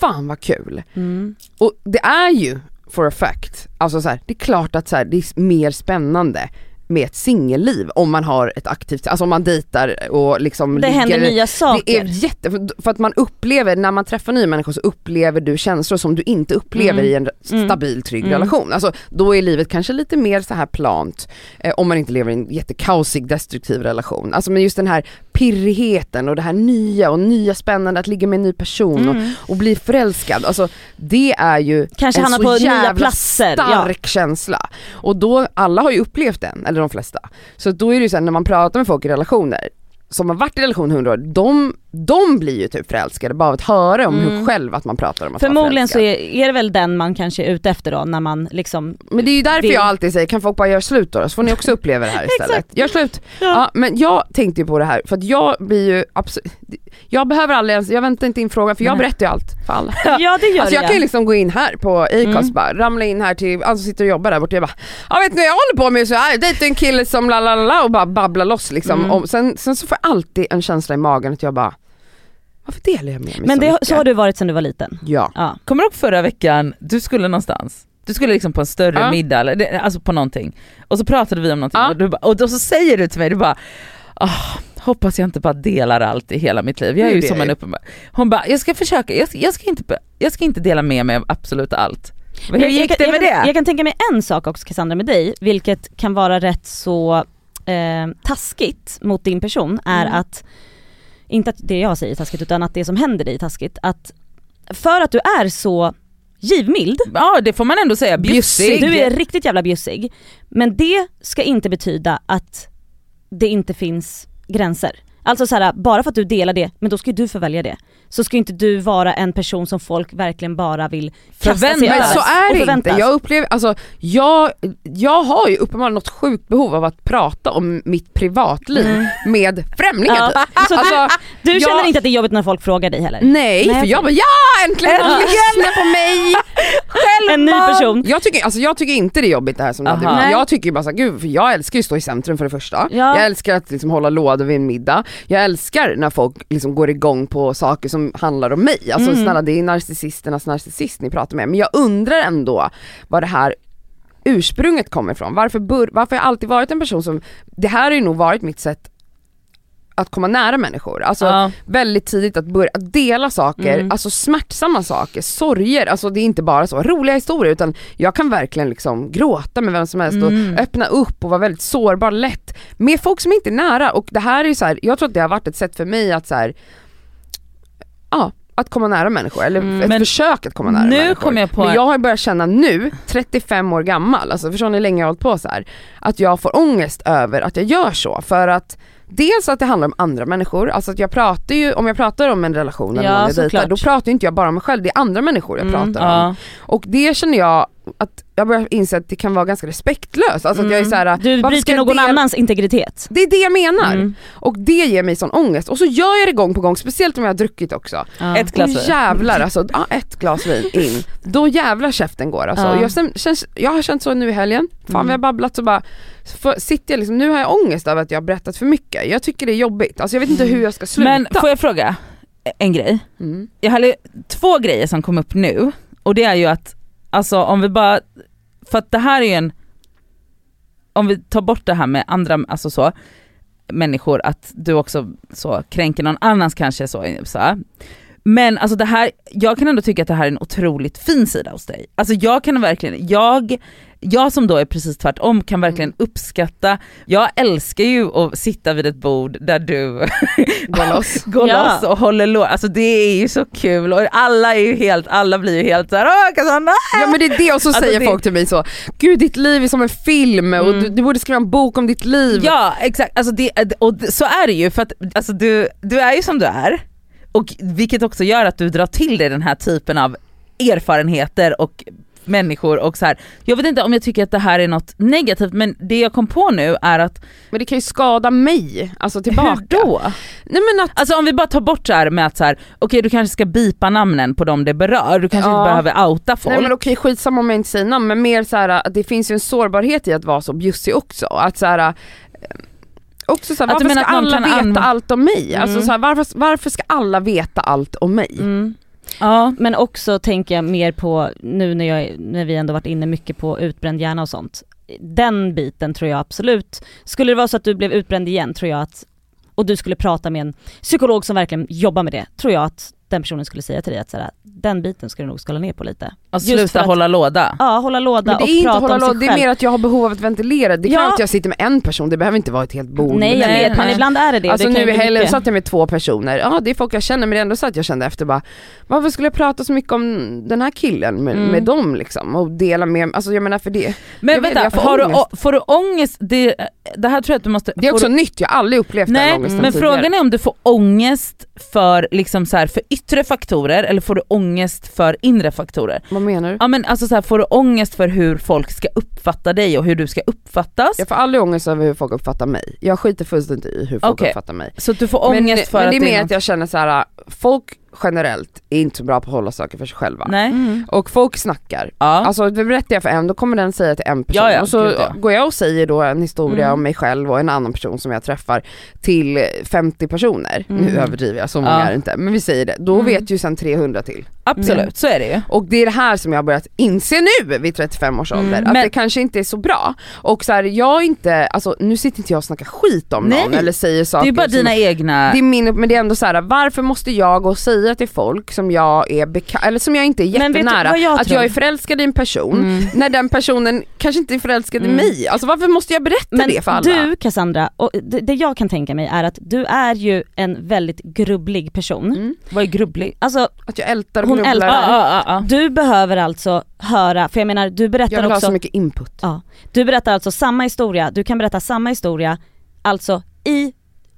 fan vad kul. Mm. Och det är ju for a fact, alltså så här, det är klart att så här, det är mer spännande med ett singelliv om man har ett aktivt, alltså om man dejtar och liksom Det händer ligger nya saker. det är jätte, för- för att man upplever, när man träffar nya människor så upplever du känslor som du inte upplever Mm. i en Mm. stabil trygg Mm. relation. Alltså då är livet kanske lite mer så här plant eh, om man inte lever i en jättekaosig destruktiv relation. Alltså men just den här pirrigheten och det här nya och nya spännande att ligga med en ny person och, Mm. och bli förälskad. Alltså det är ju Kanske en så på nya jävla platser, ja. stark känsla. Och då, alla har ju upplevt den, eller de flesta. Så då är det ju så här, när man pratar med folk i relationer som har varit i relation i 100 år, de de blir ju typ förälskade bara av att höra om hur Mm. själv att man pratar om att Förmodligen så är, är det väl den man kanske är ute efter då när man liksom Men det är ju därför det- jag alltid säger, kan folk bara göra slut då? Så får ni också uppleva det här *laughs* istället. Gör slut! Ja. Ja. men jag tänkte ju på det här, för att jag blir ju absolut, jag behöver aldrig ens, jag väntar inte in frågan för jag Nej. berättar ju allt för alla. *laughs* Ja det gör Alltså jag det. kan ju liksom gå in här på Acast Mm. bara, ramla in här till, alltså sitter och jobbar där borta, jag bara Ja vet ni jag håller på med så här, dejtar en kille som la la la och bara babblar loss liksom. Mm. Och sen, sen så får jag alltid en känsla i magen att jag bara Varför delar jag med mig Men så det, mycket? så har du varit sedan du var liten. Ja. Ja. Kommer du ihåg förra veckan, du skulle någonstans? Du skulle liksom på en större Ja. middag, eller, alltså på någonting. Och så pratade vi om någonting Ja. och, du, och då så säger du till mig, du bara "Ah, hoppas jag inte bara delar allt i hela mitt liv. Jag är ju som en uppenbar... Hon bara, jag ska försöka, jag ska, jag, ska inte, jag ska inte dela med mig av absolut allt. Men hur Jag- jag gick kan- det jag med kan, det? Jag kan tänka mig en sak också Cassandra med dig, vilket kan vara rätt så eh, taskigt mot din person, är Mm. att, inte att det jag säger är taskigt utan att det som händer dig är taskigt, att för att du är så givmild, Ja det får man ändå säga, bjussig. du är riktigt jävla bjussig, men det ska inte betyda att det inte finns gränser. Alltså så här, bara för att du delar det, men då ska ju du få välja det. Så ska inte du vara en person som folk verkligen bara vill kasta sig över. Så är det förväntas. inte. Jag upplever, alltså jag, jag har ju uppenbarligen något sjukt behov av att prata om mitt privatliv Mm. med främlingar Ja, typ. *laughs* så du- Alltså, Du jag- känner inte att det är jobbigt när folk frågar dig heller? nej, Nej, för jag bara ja äntligen någon lyssnar på mig! *laughs* En ny person? Jag tycker, alltså jag tycker inte det är jobbigt det här som du hade Aha. gjort. Nej. Jag tycker bara såhär, gud för jag älskar ju att stå i centrum för det första. Ja. Jag älskar att liksom hålla låda vid en middag. Jag älskar när folk liksom går igång på saker som handlar om mig. Alltså Mm. snälla det är narcissisternas narcissist ni pratar med. Men jag undrar ändå vad det här ursprunget kommer ifrån. Varför, varför har jag alltid varit en person som, det här har ju nog varit mitt sätt att komma nära människor. Alltså Ja. väldigt tidigt att börja att dela saker, Mm. alltså smärtsamma saker, sorger, alltså det är inte bara så roliga historier utan jag kan verkligen liksom gråta med vem som helst Mm. och öppna upp och vara väldigt sårbar lätt med folk som inte är nära och det här är ju så här, jag tror att det har varit ett sätt för mig att så här, ja, att komma nära människor eller Mm. ett försök att komma nära nu människor. kom jag på Men en- jag har börjat känna nu, 35 år gammal, alltså förstår ni hur länge jag har hållit på så här, att jag får ångest över att jag gör så för att Dels att det handlar om andra människor, alltså att jag pratar ju, om jag pratar om en relation eller Ja, någon jag dejtar, då pratar ju inte jag bara om mig själv, det är andra människor jag Mm, pratar om. Ja. Och det känner jag att jag börjar inse att det kan vara ganska respektlöst, alltså att jag är så här, Mm. Du bryter någon del- annans integritet. Det är det jag menar. Mm. Och det ger mig sån ångest. Och så gör jag det gång på gång, speciellt om jag har druckit också. Ja. Ett glas vin. jävlar alltså, ja, ett glas vin in. Då jävlar käften går alltså. Ja. Jag, sen, känns, jag har känt så nu i helgen, fan Mm. vi har babblat så bara får- sitter jag liksom, nu har jag ångest över att jag har berättat för mycket. Jag tycker det är jobbigt, alltså jag vet inte hur jag ska sluta. Men får jag fråga en grej? mm. Jag hade två grejer som kom upp nu och det är ju att, alltså om vi bara, för att det här är ju en, om vi tar bort det här med andra, alltså så, människor, att du också så kränker någon annans kanske så, så här. Men alltså det här, jag kan ändå tycka att det här är en otroligt fin sida hos dig. Alltså jag kan verkligen, jag, jag som då är precis tvärtom kan verkligen uppskatta, jag älskar ju att sitta vid ett bord där du Gå *laughs* loss. går Ja. loss och håller låg. Alltså det är ju så kul och alla är ju helt, alla blir ju helt såhär åh Cassandra! Ja men det är det och så Alltså, säger det- folk till mig så, gud ditt liv är som en film och Mm. du, du borde skriva en bok om ditt liv. Ja exakt, alltså det, och det- så är det ju för att alltså du, du är ju som du är och vilket också gör att du drar till dig den här typen av erfarenheter och människor och så här. Jag vet inte om jag tycker att det här är något negativt men det jag kom på nu är att, Men det kan ju skada mig, alltså tillbaka. hur då? Nej men att Alltså om vi bara tar bort så här med att så här, okej du kanske ska bipa namnen på dem det berör, du kanske Ja. inte behöver outa folk. Nej men okej skitsamma om jag inte säger namn men mer så här att det finns ju en sårbarhet i att vara så bjussig också. Att så här, eh, också så här, Att du varför ska alla veta allt om mig? Alltså Mm. så här, varför, varför ska alla veta allt om mig? Mm ja. Men också tänker jag mer på, nu när, jag, när vi ändå varit inne mycket på utbränd hjärna och sånt. Den biten tror jag absolut, skulle det vara så att du blev utbränd igen tror jag att, och du skulle prata med en psykolog som verkligen jobbar med det, tror jag att den personen skulle säga till dig att så här, den biten ska du nog skala ner på lite. Att Just sluta att- hålla låda. Ja, hålla låda och är inte prata hålla om sig låda, det är själv. mer att jag har behov av att ventilera. Det kan Ja. att jag sitter med en person, det behöver inte vara ett helt bord. Nej jag vet men ibland är det det. Alltså det nu i helgen satt jag med två personer, ja det är folk jag känner men det är ändå så att jag kände efter bara Varför skulle jag prata så mycket om den här killen med, Mm. med dem liksom och dela med alltså jag menar för det Men Jag vet, vänta, jag får har du, å- får du ångest? Det, det här tror jag att du måste... Det är också du, nytt, jag har aldrig upplevt Nej, den ångesten men tidigare. frågan är om du får ångest för, liksom så här, för yttre faktorer eller får du ångest för inre faktorer? Vad menar du? Ja men alltså så här, får du ångest för hur folk ska uppfatta dig och hur du ska uppfattas? Jag får aldrig ångest över hur folk uppfattar mig. Jag skiter fullständigt i hur folk Okej. uppfattar mig. Så du får Men, ångest för men att det är mer att jag känner så här: folk generellt är inte så bra på att hålla saker för sig själva. Nej? Mm. Och folk snackar. Ja. Alltså berättar jag för en, då kommer den säga till en person Ja, ja, och så gud, ja. går jag och säger då en historia Mm. om mig själv och en annan person som jag träffar till 50 personer. Mm. Nu överdriver jag, så många Ja. är det inte. Men vi säger det, då Mm. vet ju sen 300 till. Absolut, Mm. så är det ju. Och det är det här som jag har börjat inse nu vid 35 års Mm. ålder, att Men- det kanske inte är så bra. Och så här, jag är inte, alltså nu sitter inte jag och snackar skit om någon Nej. eller säger saker Det är bara som dina egna... det är min, men det är ändå så här: varför måste jag gå och säga till folk som jag är beka- eller som jag inte är jättenära, jag att tror? jag är förälskad i en person, Mm. när den personen kanske inte är förälskad Mm. i mig. Alltså varför måste jag berätta Men det för alla? du Cassandra, och det, det jag kan tänka mig är att du är ju en väldigt grubblig person. Mm. Vad är grubblig? Alltså Att jag ältar och Hon grubblar. ältar. Ja, ja, ja, ja. du behöver alltså höra, för jag menar du Jag berättar vill ha också, så mycket input. ja, du berättar alltså samma historia, du kan berätta samma historia, alltså i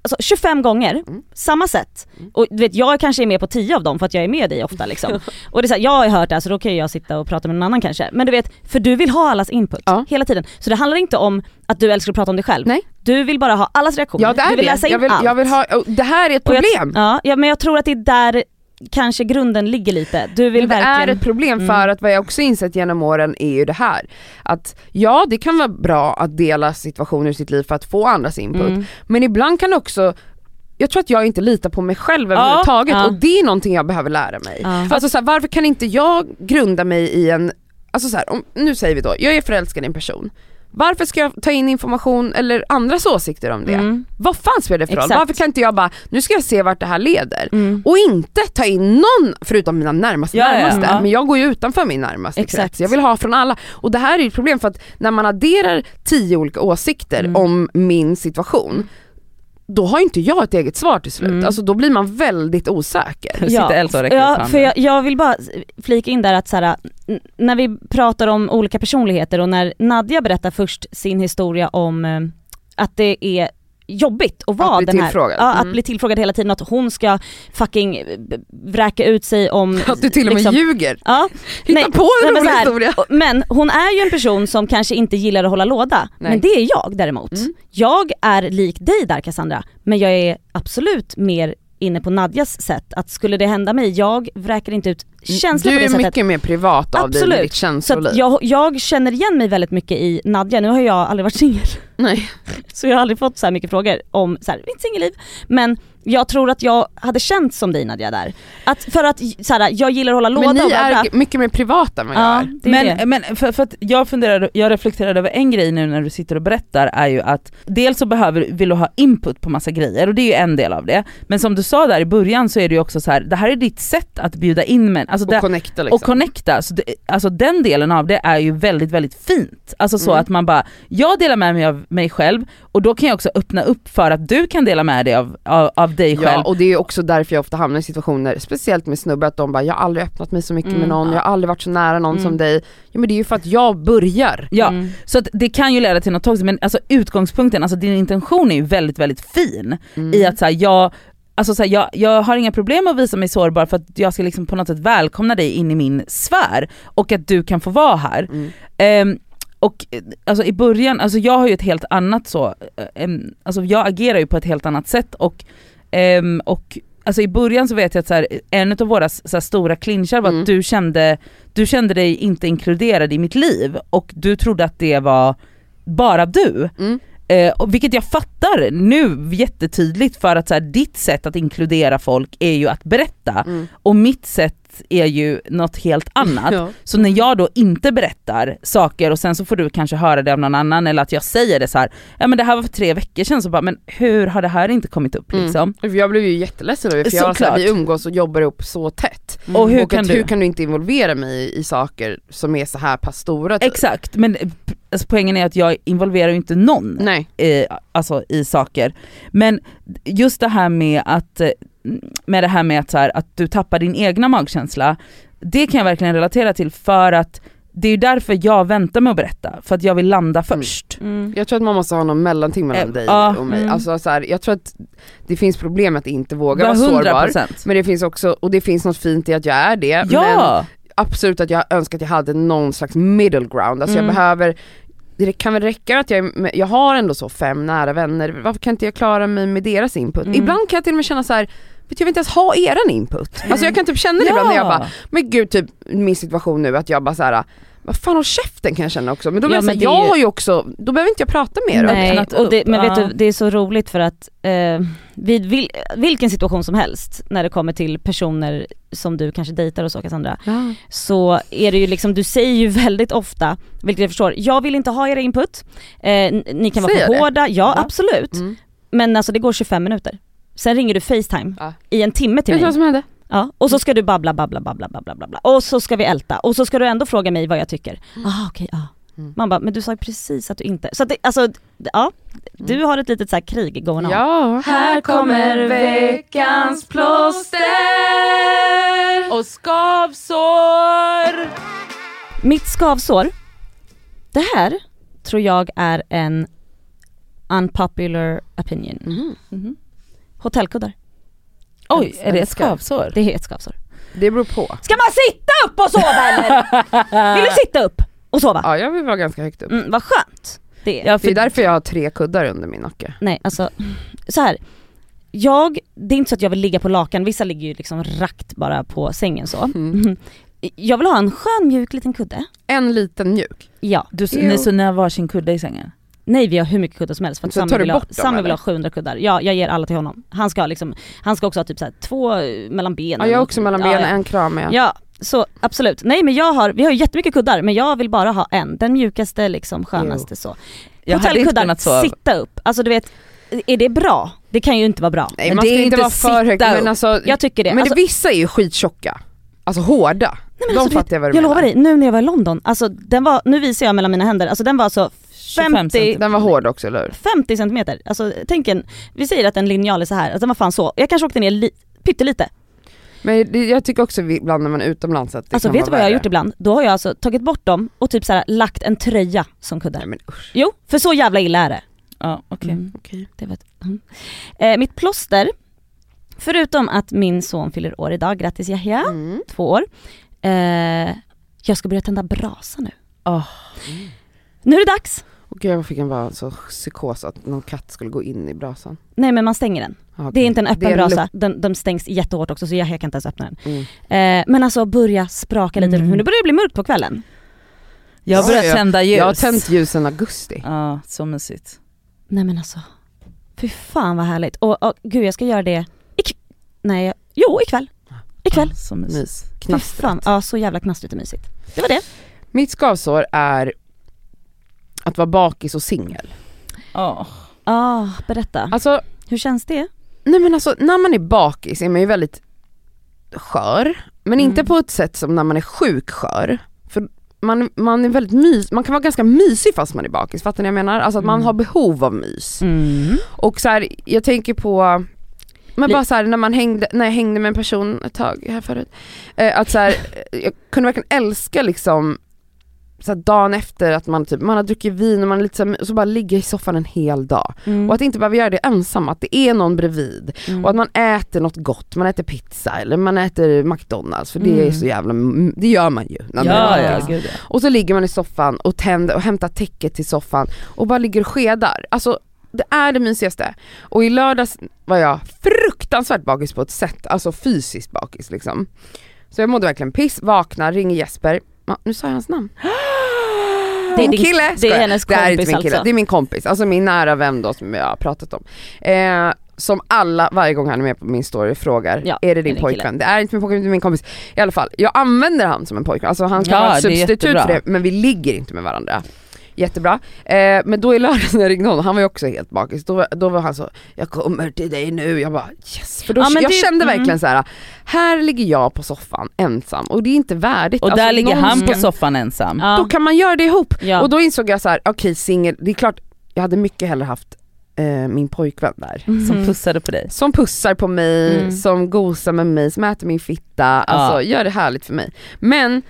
Alltså 25 gånger, Mm. samma sätt. Mm. Och du vet jag kanske är med på 10 av dem för att jag är med dig ofta liksom. *laughs* Och det är så här, jag har hört det här så då kan jag sitta och prata med någon annan kanske. Men du vet, för du vill ha allas input Ja. hela tiden. Så det handlar inte om att du älskar att prata om dig själv. Nej. Du vill bara ha allas reaktioner. Ja det är du vill det. läsa in Jag vill, allt. jag vill ha, det här är ett jag- problem. Ja, ja men jag tror att det är där kanske grunden ligger lite. Du vill det verkligen... är ett problem Mm. för att vad jag också insett genom åren är ju det här. Att ja det kan vara bra att dela situationer i sitt liv för att få andras input. Mm. Men ibland kan också jag tror att jag inte litar på mig själv Ja, överhuvudtaget ja. och det är någonting jag behöver lära mig. Ja. Alltså så här, varför kan inte jag grunda mig i en, alltså så här, om, nu säger vi då, jag är förälskad i en person. Varför ska jag ta in information eller andras åsikter om det? Mm. Vad fan spelar det för roll? Exakt. Varför kan inte jag bara, nu ska jag se vart det här leder? Mm. Och inte ta in någon förutom mina närmaste Ja, ja, närmaste, ja. men jag går ju utanför min närmaste Exakt. krets. Jag vill ha från alla. Och det här är ju ett problem för att när man adderar tio olika åsikter Mm. om min situation, då har inte jag ett eget svar till slut. Mm. Alltså då blir man väldigt osäker. Ja handen. för jag, jag vill bara flika in där att så här, när vi pratar om olika personligheter och när Nadja berättar först sin historia om eh, att det är jobbigt att vara bli den här, tillfrågad. Ja, att Mm. bli tillfrågad hela tiden, att hon ska fucking vräka ut sig om... *laughs* Att du till och med liksom- ljuger. Ja, Hitta nej, på en nej, rolig historia. Men hon är ju en person som kanske inte gillar att hålla låda, Nej. men det är jag däremot. Mm. Jag är lik dig där Cassandra, men jag är absolut mer inne på Nadjas sätt, att skulle det hända mig, jag vräker inte ut känslor Du på det är sättet. mycket mer privat av dig Absolut. med ditt Så känsloliv. att jag, jag känner igen mig väldigt mycket i Nadja, nu har jag aldrig varit singel. *laughs* Nej. *laughs* Så jag har aldrig fått så här mycket frågor om så här, mitt singelliv. Men jag tror att jag hade känt som dig Nadja där. Att, för att så här, jag gillar att hålla låda Men ni och är mycket mer privata än vad jag Ja, är. det är det. Men, men för, för att jag funderade, jag reflekterade över en grej nu när du sitter och berättar är ju att dels så behöver, vill du ha input på massa grejer och det är ju en del av det. Men som du sa där i början så är det ju också så här, det här är ditt sätt att bjuda in män, alltså Och connecta liksom. och connecta. Så det, alltså den delen av det är ju väldigt väldigt fint. Alltså så Mm. att man bara, jag delar med mig av mig själv och då kan jag också öppna upp för att du kan dela med dig av, av, av dig själv. Ja och det är också därför jag ofta hamnar i situationer, speciellt med snubbar, att de bara jag har aldrig öppnat mig så mycket Mm. med någon, jag har aldrig varit så nära någon Mm. som dig. Ja men det är ju för att jag börjar. Ja, Mm. så att det kan ju leda till något toxiskt men alltså utgångspunkten, alltså din intention är ju väldigt väldigt fin Mm. i att så här, jag Alltså så här, jag, jag har inga problem att visa mig sårbar för att jag ska liksom på något sätt välkomna dig in i min sfär och att du kan få vara här. Mm. Ehm, och alltså i början, alltså jag har ju ett helt annat så, em, alltså jag agerar ju på ett helt annat sätt och, ehm, och alltså i början så vet jag att så här, en av våra så stora clinchar var Mm. att du kände, du kände dig inte inkluderad i mitt liv och du trodde att det var bara du. Mm. Eh, och vilket jag fattar nu jättetydligt för att så här, ditt sätt att inkludera folk är ju att berätta Mm. och mitt sätt är ju något helt annat. *laughs* Ja. Så när jag då inte berättar saker och sen så får du kanske höra det av någon annan eller att jag säger det så här, ja men det här var för tre veckor sedan så bara, men hur har det här inte kommit upp Mm. liksom? För jag blev ju jätteledsen över för jag så här, vi umgås och jobbar ihop så tätt. Och hur och kan att, du? hur kan du inte involvera mig i, i saker som är så här pass stora? typ? Exakt, men eh, alltså, poängen är att jag involverar ju inte någon Nej. eh, alltså, i saker. Men just det här med att, eh, med det här med att, så här, att du tappar din egna magkänsla, det kan jag verkligen relatera till för att det är ju därför jag väntar med att berätta, för att jag vill landa först. Mm. Jag tror att man måste ha någon mellanting mellan Eh, dig ja, och mig. mm. Alltså så här, jag tror att det finns problem med att inte våga vara sårbar. 100%. Men det finns också, och det finns något fint i att jag är det. Men Ja! absolut att jag önskar att jag hade någon slags middle ground. Alltså Mm. jag behöver, det kan väl räcka att jag, jag har ändå så fem nära vänner, varför kan inte jag klara mig med deras input? Mm. Ibland kan jag till och med känna så här. Vet jag vill inte ens ha eran input. Alltså jag kan typ känna det ibland när jag bara, men gud typ min situation nu att jag bara så här. Vad fan håll käften kan jag känna också. Men då Ja, jag, men det jag ju- har ju också, då behöver inte jag prata med er. Nej, och det, men vet du, det är så roligt för att eh, vid vil, vilken situation som helst när det kommer till personer som du kanske dejtar och så Cassandra, Ja. så är det ju liksom, du säger ju väldigt ofta, vilket jag förstår, jag vill inte ha era input, eh, ni kan vara Säger för det? hårda, ja, Ja. absolut, Mm. men alltså det går 25 minuter. Sen ringer du Facetime Ja. i en timme till Vet du mig. vad som hände? Ja, och så ska du babbla, babbla, babbla, babbla, babbla. Och så ska vi älta. Och så ska du ändå fråga mig vad jag tycker. Ah, okej, ja. Mm. Man bara, men du sa ju precis att du inte... Så att det, alltså, ja. Du har ett litet så här krig going on. Ja. Här kommer veckans plåster och skavsår. Mitt skavsår, det här tror jag är en unpopular opinion. Mhm. Mhm. Hotellkuddar. Oj, är det ett skavsår? Det är ett skavsår. Det beror på. Ska man sitta upp och sova eller? *laughs* Vill du sitta upp och sova? Ja jag vill vara ganska högt upp. Mm, vad skönt det är. Ja, Det är därför jag har tre kuddar under min nacke. Nej alltså, så här. Jag, det är inte så att jag vill ligga på lakan, vissa ligger ju liksom rakt bara på sängen så. Mm. *laughs* Jag vill ha en skön mjuk liten kudde. En liten mjuk. Ja. du, ni så ni har varsin kudde i sängen? Nej vi har hur mycket kuddar som helst för att Så Sami vill, ha, Sami vill ha 700 kuddar. Ja, jag ger alla till honom. Han ska, ha liksom, han ska också ha typ så här, två eh, mellan benen. Ja jag har också mellan Ja, benen, ja. en kram med. Ja, så absolut. Nej men jag har, vi har ju jättemycket kuddar men jag vill bara ha en. Den mjukaste liksom, skönaste så. Jag hade inte Hotellkuddar, sitta upp. Alltså du vet, är det bra? Det kan ju inte vara bra. Nej Men man det ska är inte vara för högt men alltså, Jag tycker det. men Alltså, det, vissa är ju skittjocka. Alltså hårda. Nej, men De alltså, fattar jag vad du jag menar. lovar dig, nu när jag var i London, alltså den var, nu visar jag mellan mina händer, alltså den var 25 50, Den var hård också eller hur? 50 centimeter. Alltså tänk en, vi säger att en linjal är så här, alltså den var fan så. Jag kanske åkte ner li, pyttelite. Men det, jag tycker också vi- ibland när man är utomlands att det Alltså kan vet du vad jag har gjort ibland? Då har jag alltså tagit bort dem och typ så här, lagt en tröja som kuddar. Nej men usch. Jo, för så jävla illa är det. Ja, okej. Mm, Okej. det vet. Mm. Eh, mitt plåster, förutom att min son fyller år idag, grattis Yahya, Mm. två år. Eh, jag ska börja tända brasa nu. Åh. Nu är det dags. Och gud jag fick en bara så psykos att någon katt skulle gå in i brasan. Nej men man stänger den. Ja, Det är inte en öppen brasa, den, den stängs jättehårt också så jag kan inte ens öppna den. Mm. Eh, men alltså börja spraka lite, Mm. nu börjar det bli mörkt på kvällen. Jag har Ja, börjat ja. tända ljus. Jag har tänt ljusen augusti. Ja, så mysigt. Nej men alltså, fy fan vad härligt. Och, och gud jag ska göra det, ik- nej, jo ikväll. Ikväll. Ja, så mysigt. Mys. Fy fan, Knastret. ja så jävla knastrigt och mysigt. Det var det. Mitt skavsår är att vara bakis och singel. Ja. Ah, berätta. Alltså, Hur känns det? nej men alltså när man är bakis är man ju väldigt skör. Men inte Mm. på ett sätt som när man är sjuk skör. För man, man är väldigt mys, man kan vara ganska mysig fast man är bakis, fattar ni vad jag menar? Alltså att man Mm. har behov av mys. Mm. Och så här, jag tänker på men bara så här, när man hängde, när jag hängde med en person ett tag här förut, eh, att så här, eh, jag kunde verkligen älska liksom så dagen efter att man typ, man har druckit vin och man är lite så, här, så bara ligga i soffan en hel dag. Mm. Och att inte behöva göra det ensam, att det är någon bredvid. Mm. Och att man äter något gott, man äter pizza eller man äter McDonalds för det är Mm. så jävla, det gör man ju. När Ja, ja. Och så ligger man i soffan och tänder och hämtar täcket till soffan och bara ligger och skedar. Alltså det är det mysigaste. Och i lördags var jag fruktansvärt bakis på ett sätt, alltså fysiskt bakis liksom. Så jag mådde verkligen piss, vaknar, ringer Jesper, ja, nu sa jag hans namn. *gasps* *gasps* Det är det kille, är skojar. hennes det här är inte kompis min kille, alltså. det är min kompis, alltså min nära vän då som jag har pratat om. Eh, som alla varje gång han är med på min story frågar, Ja, är det är din det pojkvän? killen? Det är inte min pojkvän, det är min kompis. I alla fall, jag använder han som en pojkvän, alltså han kan Ja, vara det är substitut för det men vi ligger inte med varandra. Jättebra. Eh, men då i lördags när jag ringde honom, han var ju också helt bakis, då, då var han så jag kommer till dig nu, jag bara yes. För då, Ja, jag det- kände mm. verkligen så här. här ligger jag på soffan ensam och det är inte värdigt. Och Alltså, där ligger han på soffan ensam. Ja. Då kan man göra det ihop. Ja. Och då insåg jag så här: okej singel, det är klart jag hade mycket hellre haft eh, min pojkvän där. Som Mhm. pussade på dig. Som pussar på mig, Mm. som gosar med mig, som äter min fitta, alltså gör det härligt för mig. Men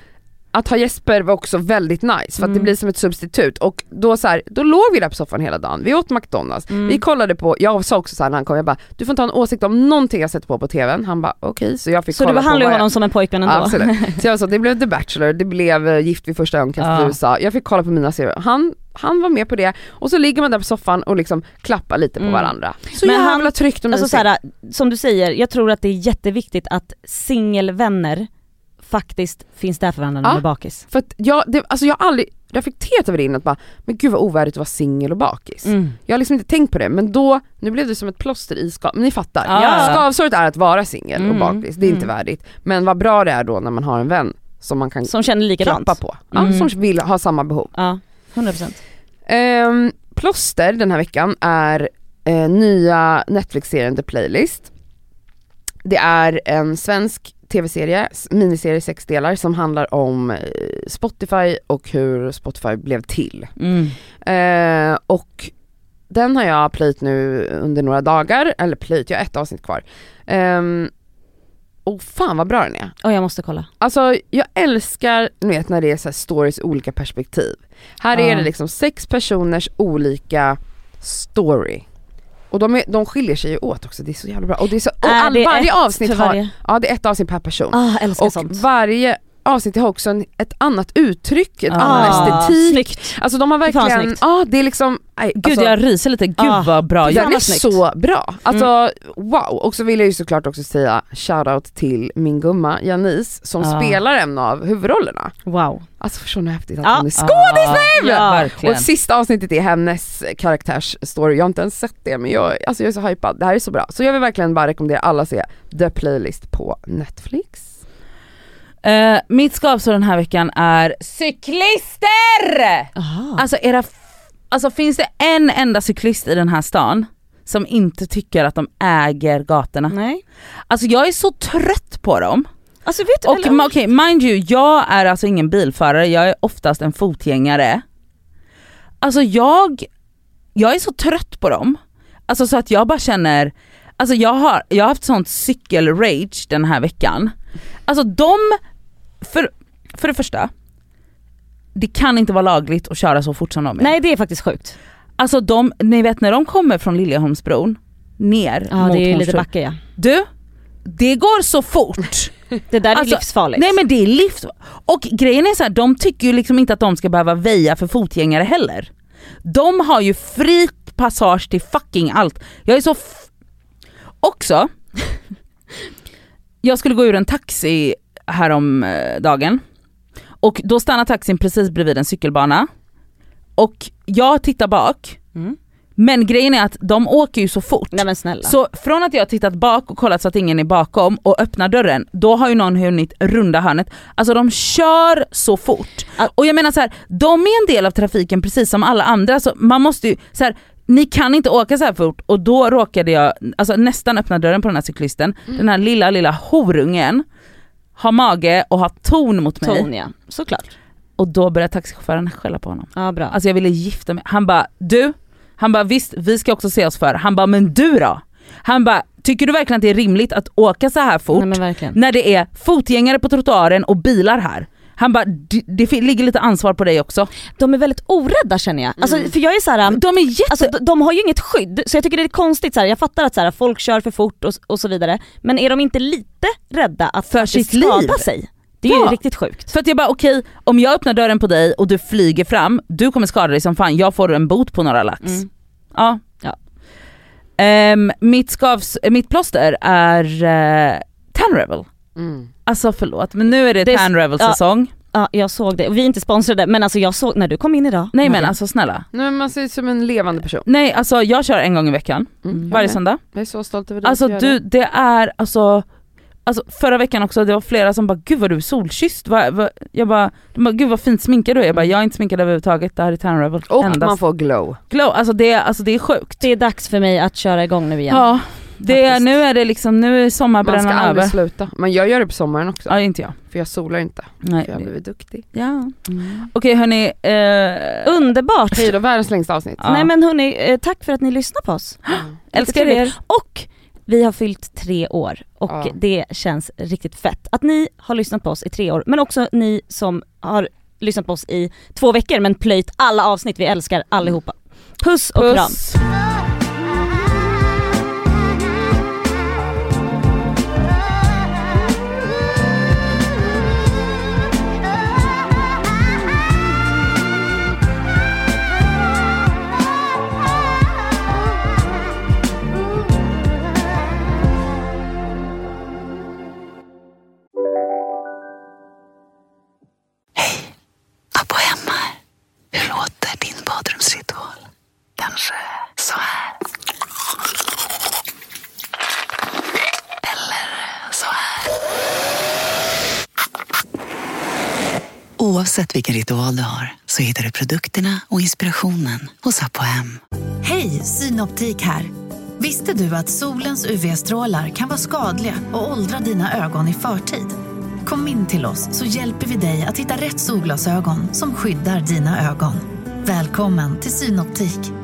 att ha Jesper var också väldigt nice för att det Mm. blir som ett substitut och då så här, då låg vi där på soffan hela dagen, vi åt McDonalds, Mm. vi kollade på, jag sa också så här när han kom, jag bara du får inte ha en åsikt om någonting jag sätter på på tvn, han bara okej så jag fick Så du kolla på behandlar vad jag- honom som en pojkvän ändå? Absolut. *laughs* Så jag sa, det blev The Bachelor, det blev eh, Gift vid första ögonkastet i Ja. USA, jag fick kolla på mina serier. Han, han var med på det och så ligger man där på soffan och liksom klappar lite på Mm. varandra. Så Men han- jävla tryggt och Alltså mysigt. såhär, som du säger, jag tror att det är jätteviktigt att singelvänner faktiskt finns där för varandra när Ja. de är bakis. För att jag, det, alltså jag har aldrig reflekterat över det innan, att bara, men gud vad ovärdigt att vara singel och bakis. Mm. Jag har liksom inte tänkt på det, men då, nu blev det som ett plåster i skav, men ni fattar. Ja. Skavsåret är att vara singel och Mm. bakis, det är inte Mm. värdigt. Men vad bra det är då när man har en vän som man kan Som känner likadant. klappa på, ja, Mm. som vill ha samma behov. Ja, 100%. Um, plåster den här veckan är eh, nya Netflix-serien The Playlist. Det är en svensk tv-serie, miniserie sex delar som handlar om eh, Spotify och hur Spotify blev till. Mm. Eh, och den har jag plöjt nu under några dagar, eller plöjt, jag har ett avsnitt kvar. Um, och fan vad bra den är. Och jag måste kolla. Alltså jag älskar ni vet, när det är så stories olika perspektiv. Här är Ja. det liksom sex personers olika story. Och de, är, de skiljer sig ju åt också, det är så jävla bra. Och det är så, och all, varje avsnitt har, varje? ja det är ett avsnitt per person. Ah, och sånt. varje avsnitt har också en, ett annat uttryck, ett Ah, annan estetik. Snyggt. Alltså de har verkligen, ja det är liksom, nej, Gud alltså, jag ryser lite, gud Ah. vad bra den är snyggt. så bra. Alltså wow, och så vill jag ju såklart också säga shoutout till min gumma Janice som Ah. spelar en av huvudrollerna. Wow. Alltså förstår ni hur häftigt att Ja. hon är skådis nu? Ja, Och sista avsnittet är hennes karaktärsstory, jag har inte ens sett det men jag, alltså jag är så hypad, det här är så bra. Så jag vill verkligen bara rekommendera alla att se The Playlist på Netflix. Eh, mitt skavsår den här veckan är cyklister! Aha. Alltså, era alltså finns det en enda cyklist i den här stan som inte tycker att de äger gatorna? Nej. Alltså jag är så trött på dem. Alltså vet du, Och eller- okej, mind you, jag är alltså ingen bilförare, jag är oftast en fotgängare. Alltså jag, jag är så trött på dem. Alltså så att jag bara känner, alltså jag har, jag har haft sånt cykelrage den här veckan. Alltså de, för, för det första, det kan inte vara lagligt att köra så fort som de är. Nej det är faktiskt sjukt. Alltså de, ni vet när de kommer från Liljeholmsbron ner Ja mot det är lite Hornstull. backe ja. Du, det går så fort. *laughs* Det där är Alltså, livsfarligt. Nej men det är livs... Och grejen är så här, de tycker ju liksom inte att de ska behöva väja för fotgängare heller. De har ju fri passage till fucking allt. Jag är så... Också, *laughs* jag skulle gå ur en taxi häromdagen och då stannar taxin precis bredvid en cykelbana och jag tittar bak Mm. men grejen är att de åker ju så fort. Nej. Så från att jag har tittat bak och kollat så att ingen är bakom och öppnar dörren, då har ju någon hunnit runda hörnet. Alltså de kör så fort. Och jag menar så här, de är en del av trafiken precis som alla andra. Så man måste ju, så här, ni kan inte åka så här fort och då råkade jag alltså nästan öppna dörren på den här cyklisten. Den här lilla lilla horungen har mage och har ton mot mig Ton ja, såklart. och då börjar taxichauffören skälla på honom. Ja bra. Alltså jag ville gifta mig. Han bara du, han bara visst vi ska också se oss för. Han bara men du då? Han bara tycker du verkligen att det är rimligt att åka så här fort Nej när det är fotgängare på trottoaren och bilar här? Han bara det, ligger lite ansvar på dig också. De är väldigt orädda känner jag. Alltså, Mm. för jag är så här, De är jätte... Alltså de, de har ju inget skydd, så jag tycker det är konstigt så här. jag fattar att så här, folk kör för fort och, och så vidare, men är de inte lite rädda att För sitt skada liv? sig? Det är Ja. ju riktigt sjukt. för att jag bara okej, om jag öppnar dörren på dig och du flyger fram, du kommer skada dig som fan, jag får en bot på några lax. Mm. Ja. Ja. Ehm, mitt, skavs, mitt plåster är uh, Tan Rebel. Mm. Alltså förlåt men nu är det, Det Tan säsong. Ja, jag såg det. Vi är inte sponsrade men alltså jag såg när du kom in idag. Nej men alltså snälla. Nej, men man ser ut som en levande person. Nej alltså jag kör en gång i veckan, Mm. varje söndag. jag är så stolt över dig. Alltså du, det. är alltså, alltså förra veckan också, det var flera som bara gud vad du är solkysst. Va, va? Jag bara, de bara gud vad fint sminkad du är. Jag bara jag är inte sminkad överhuvudtaget, det här är Tan Rebel. Och Endast. man får glow. Glow, alltså det, alltså det är sjukt. Det är dags för mig att köra igång nu igen. Ja, det är, nu är det liksom, nu är Man ska aldrig över. sluta. Men jag gör det på sommaren också. Ja inte jag. För jag solar inte. Nej. För jag har blivit duktig. Ja. Okej hörni, eh, Underbart! Hej då, världens längsta avsnitt. Ja. Nej men hörni, eh, tack för att ni lyssnar på oss. *gasps* älskar er. Och vi har fyllt tre år och Ja. det känns riktigt fett. Att ni har lyssnat på oss i tre år, men också ni som har lyssnat på oss i två veckor men plöjt alla avsnitt, vi älskar allihopa. Puss och kram. Puss. Abba Kanske så här. Eller så här. Oavsett vilken ritual du har så hittar du produkterna och inspirationen hos Apohem. Hej, Synoptik här. Visste du att solens UV-strålar kan vara skadliga och åldra dina ögon i förtid? Kom in till oss så hjälper vi dig att hitta rätt solglasögon som skyddar dina ögon. Välkommen till Synoptik.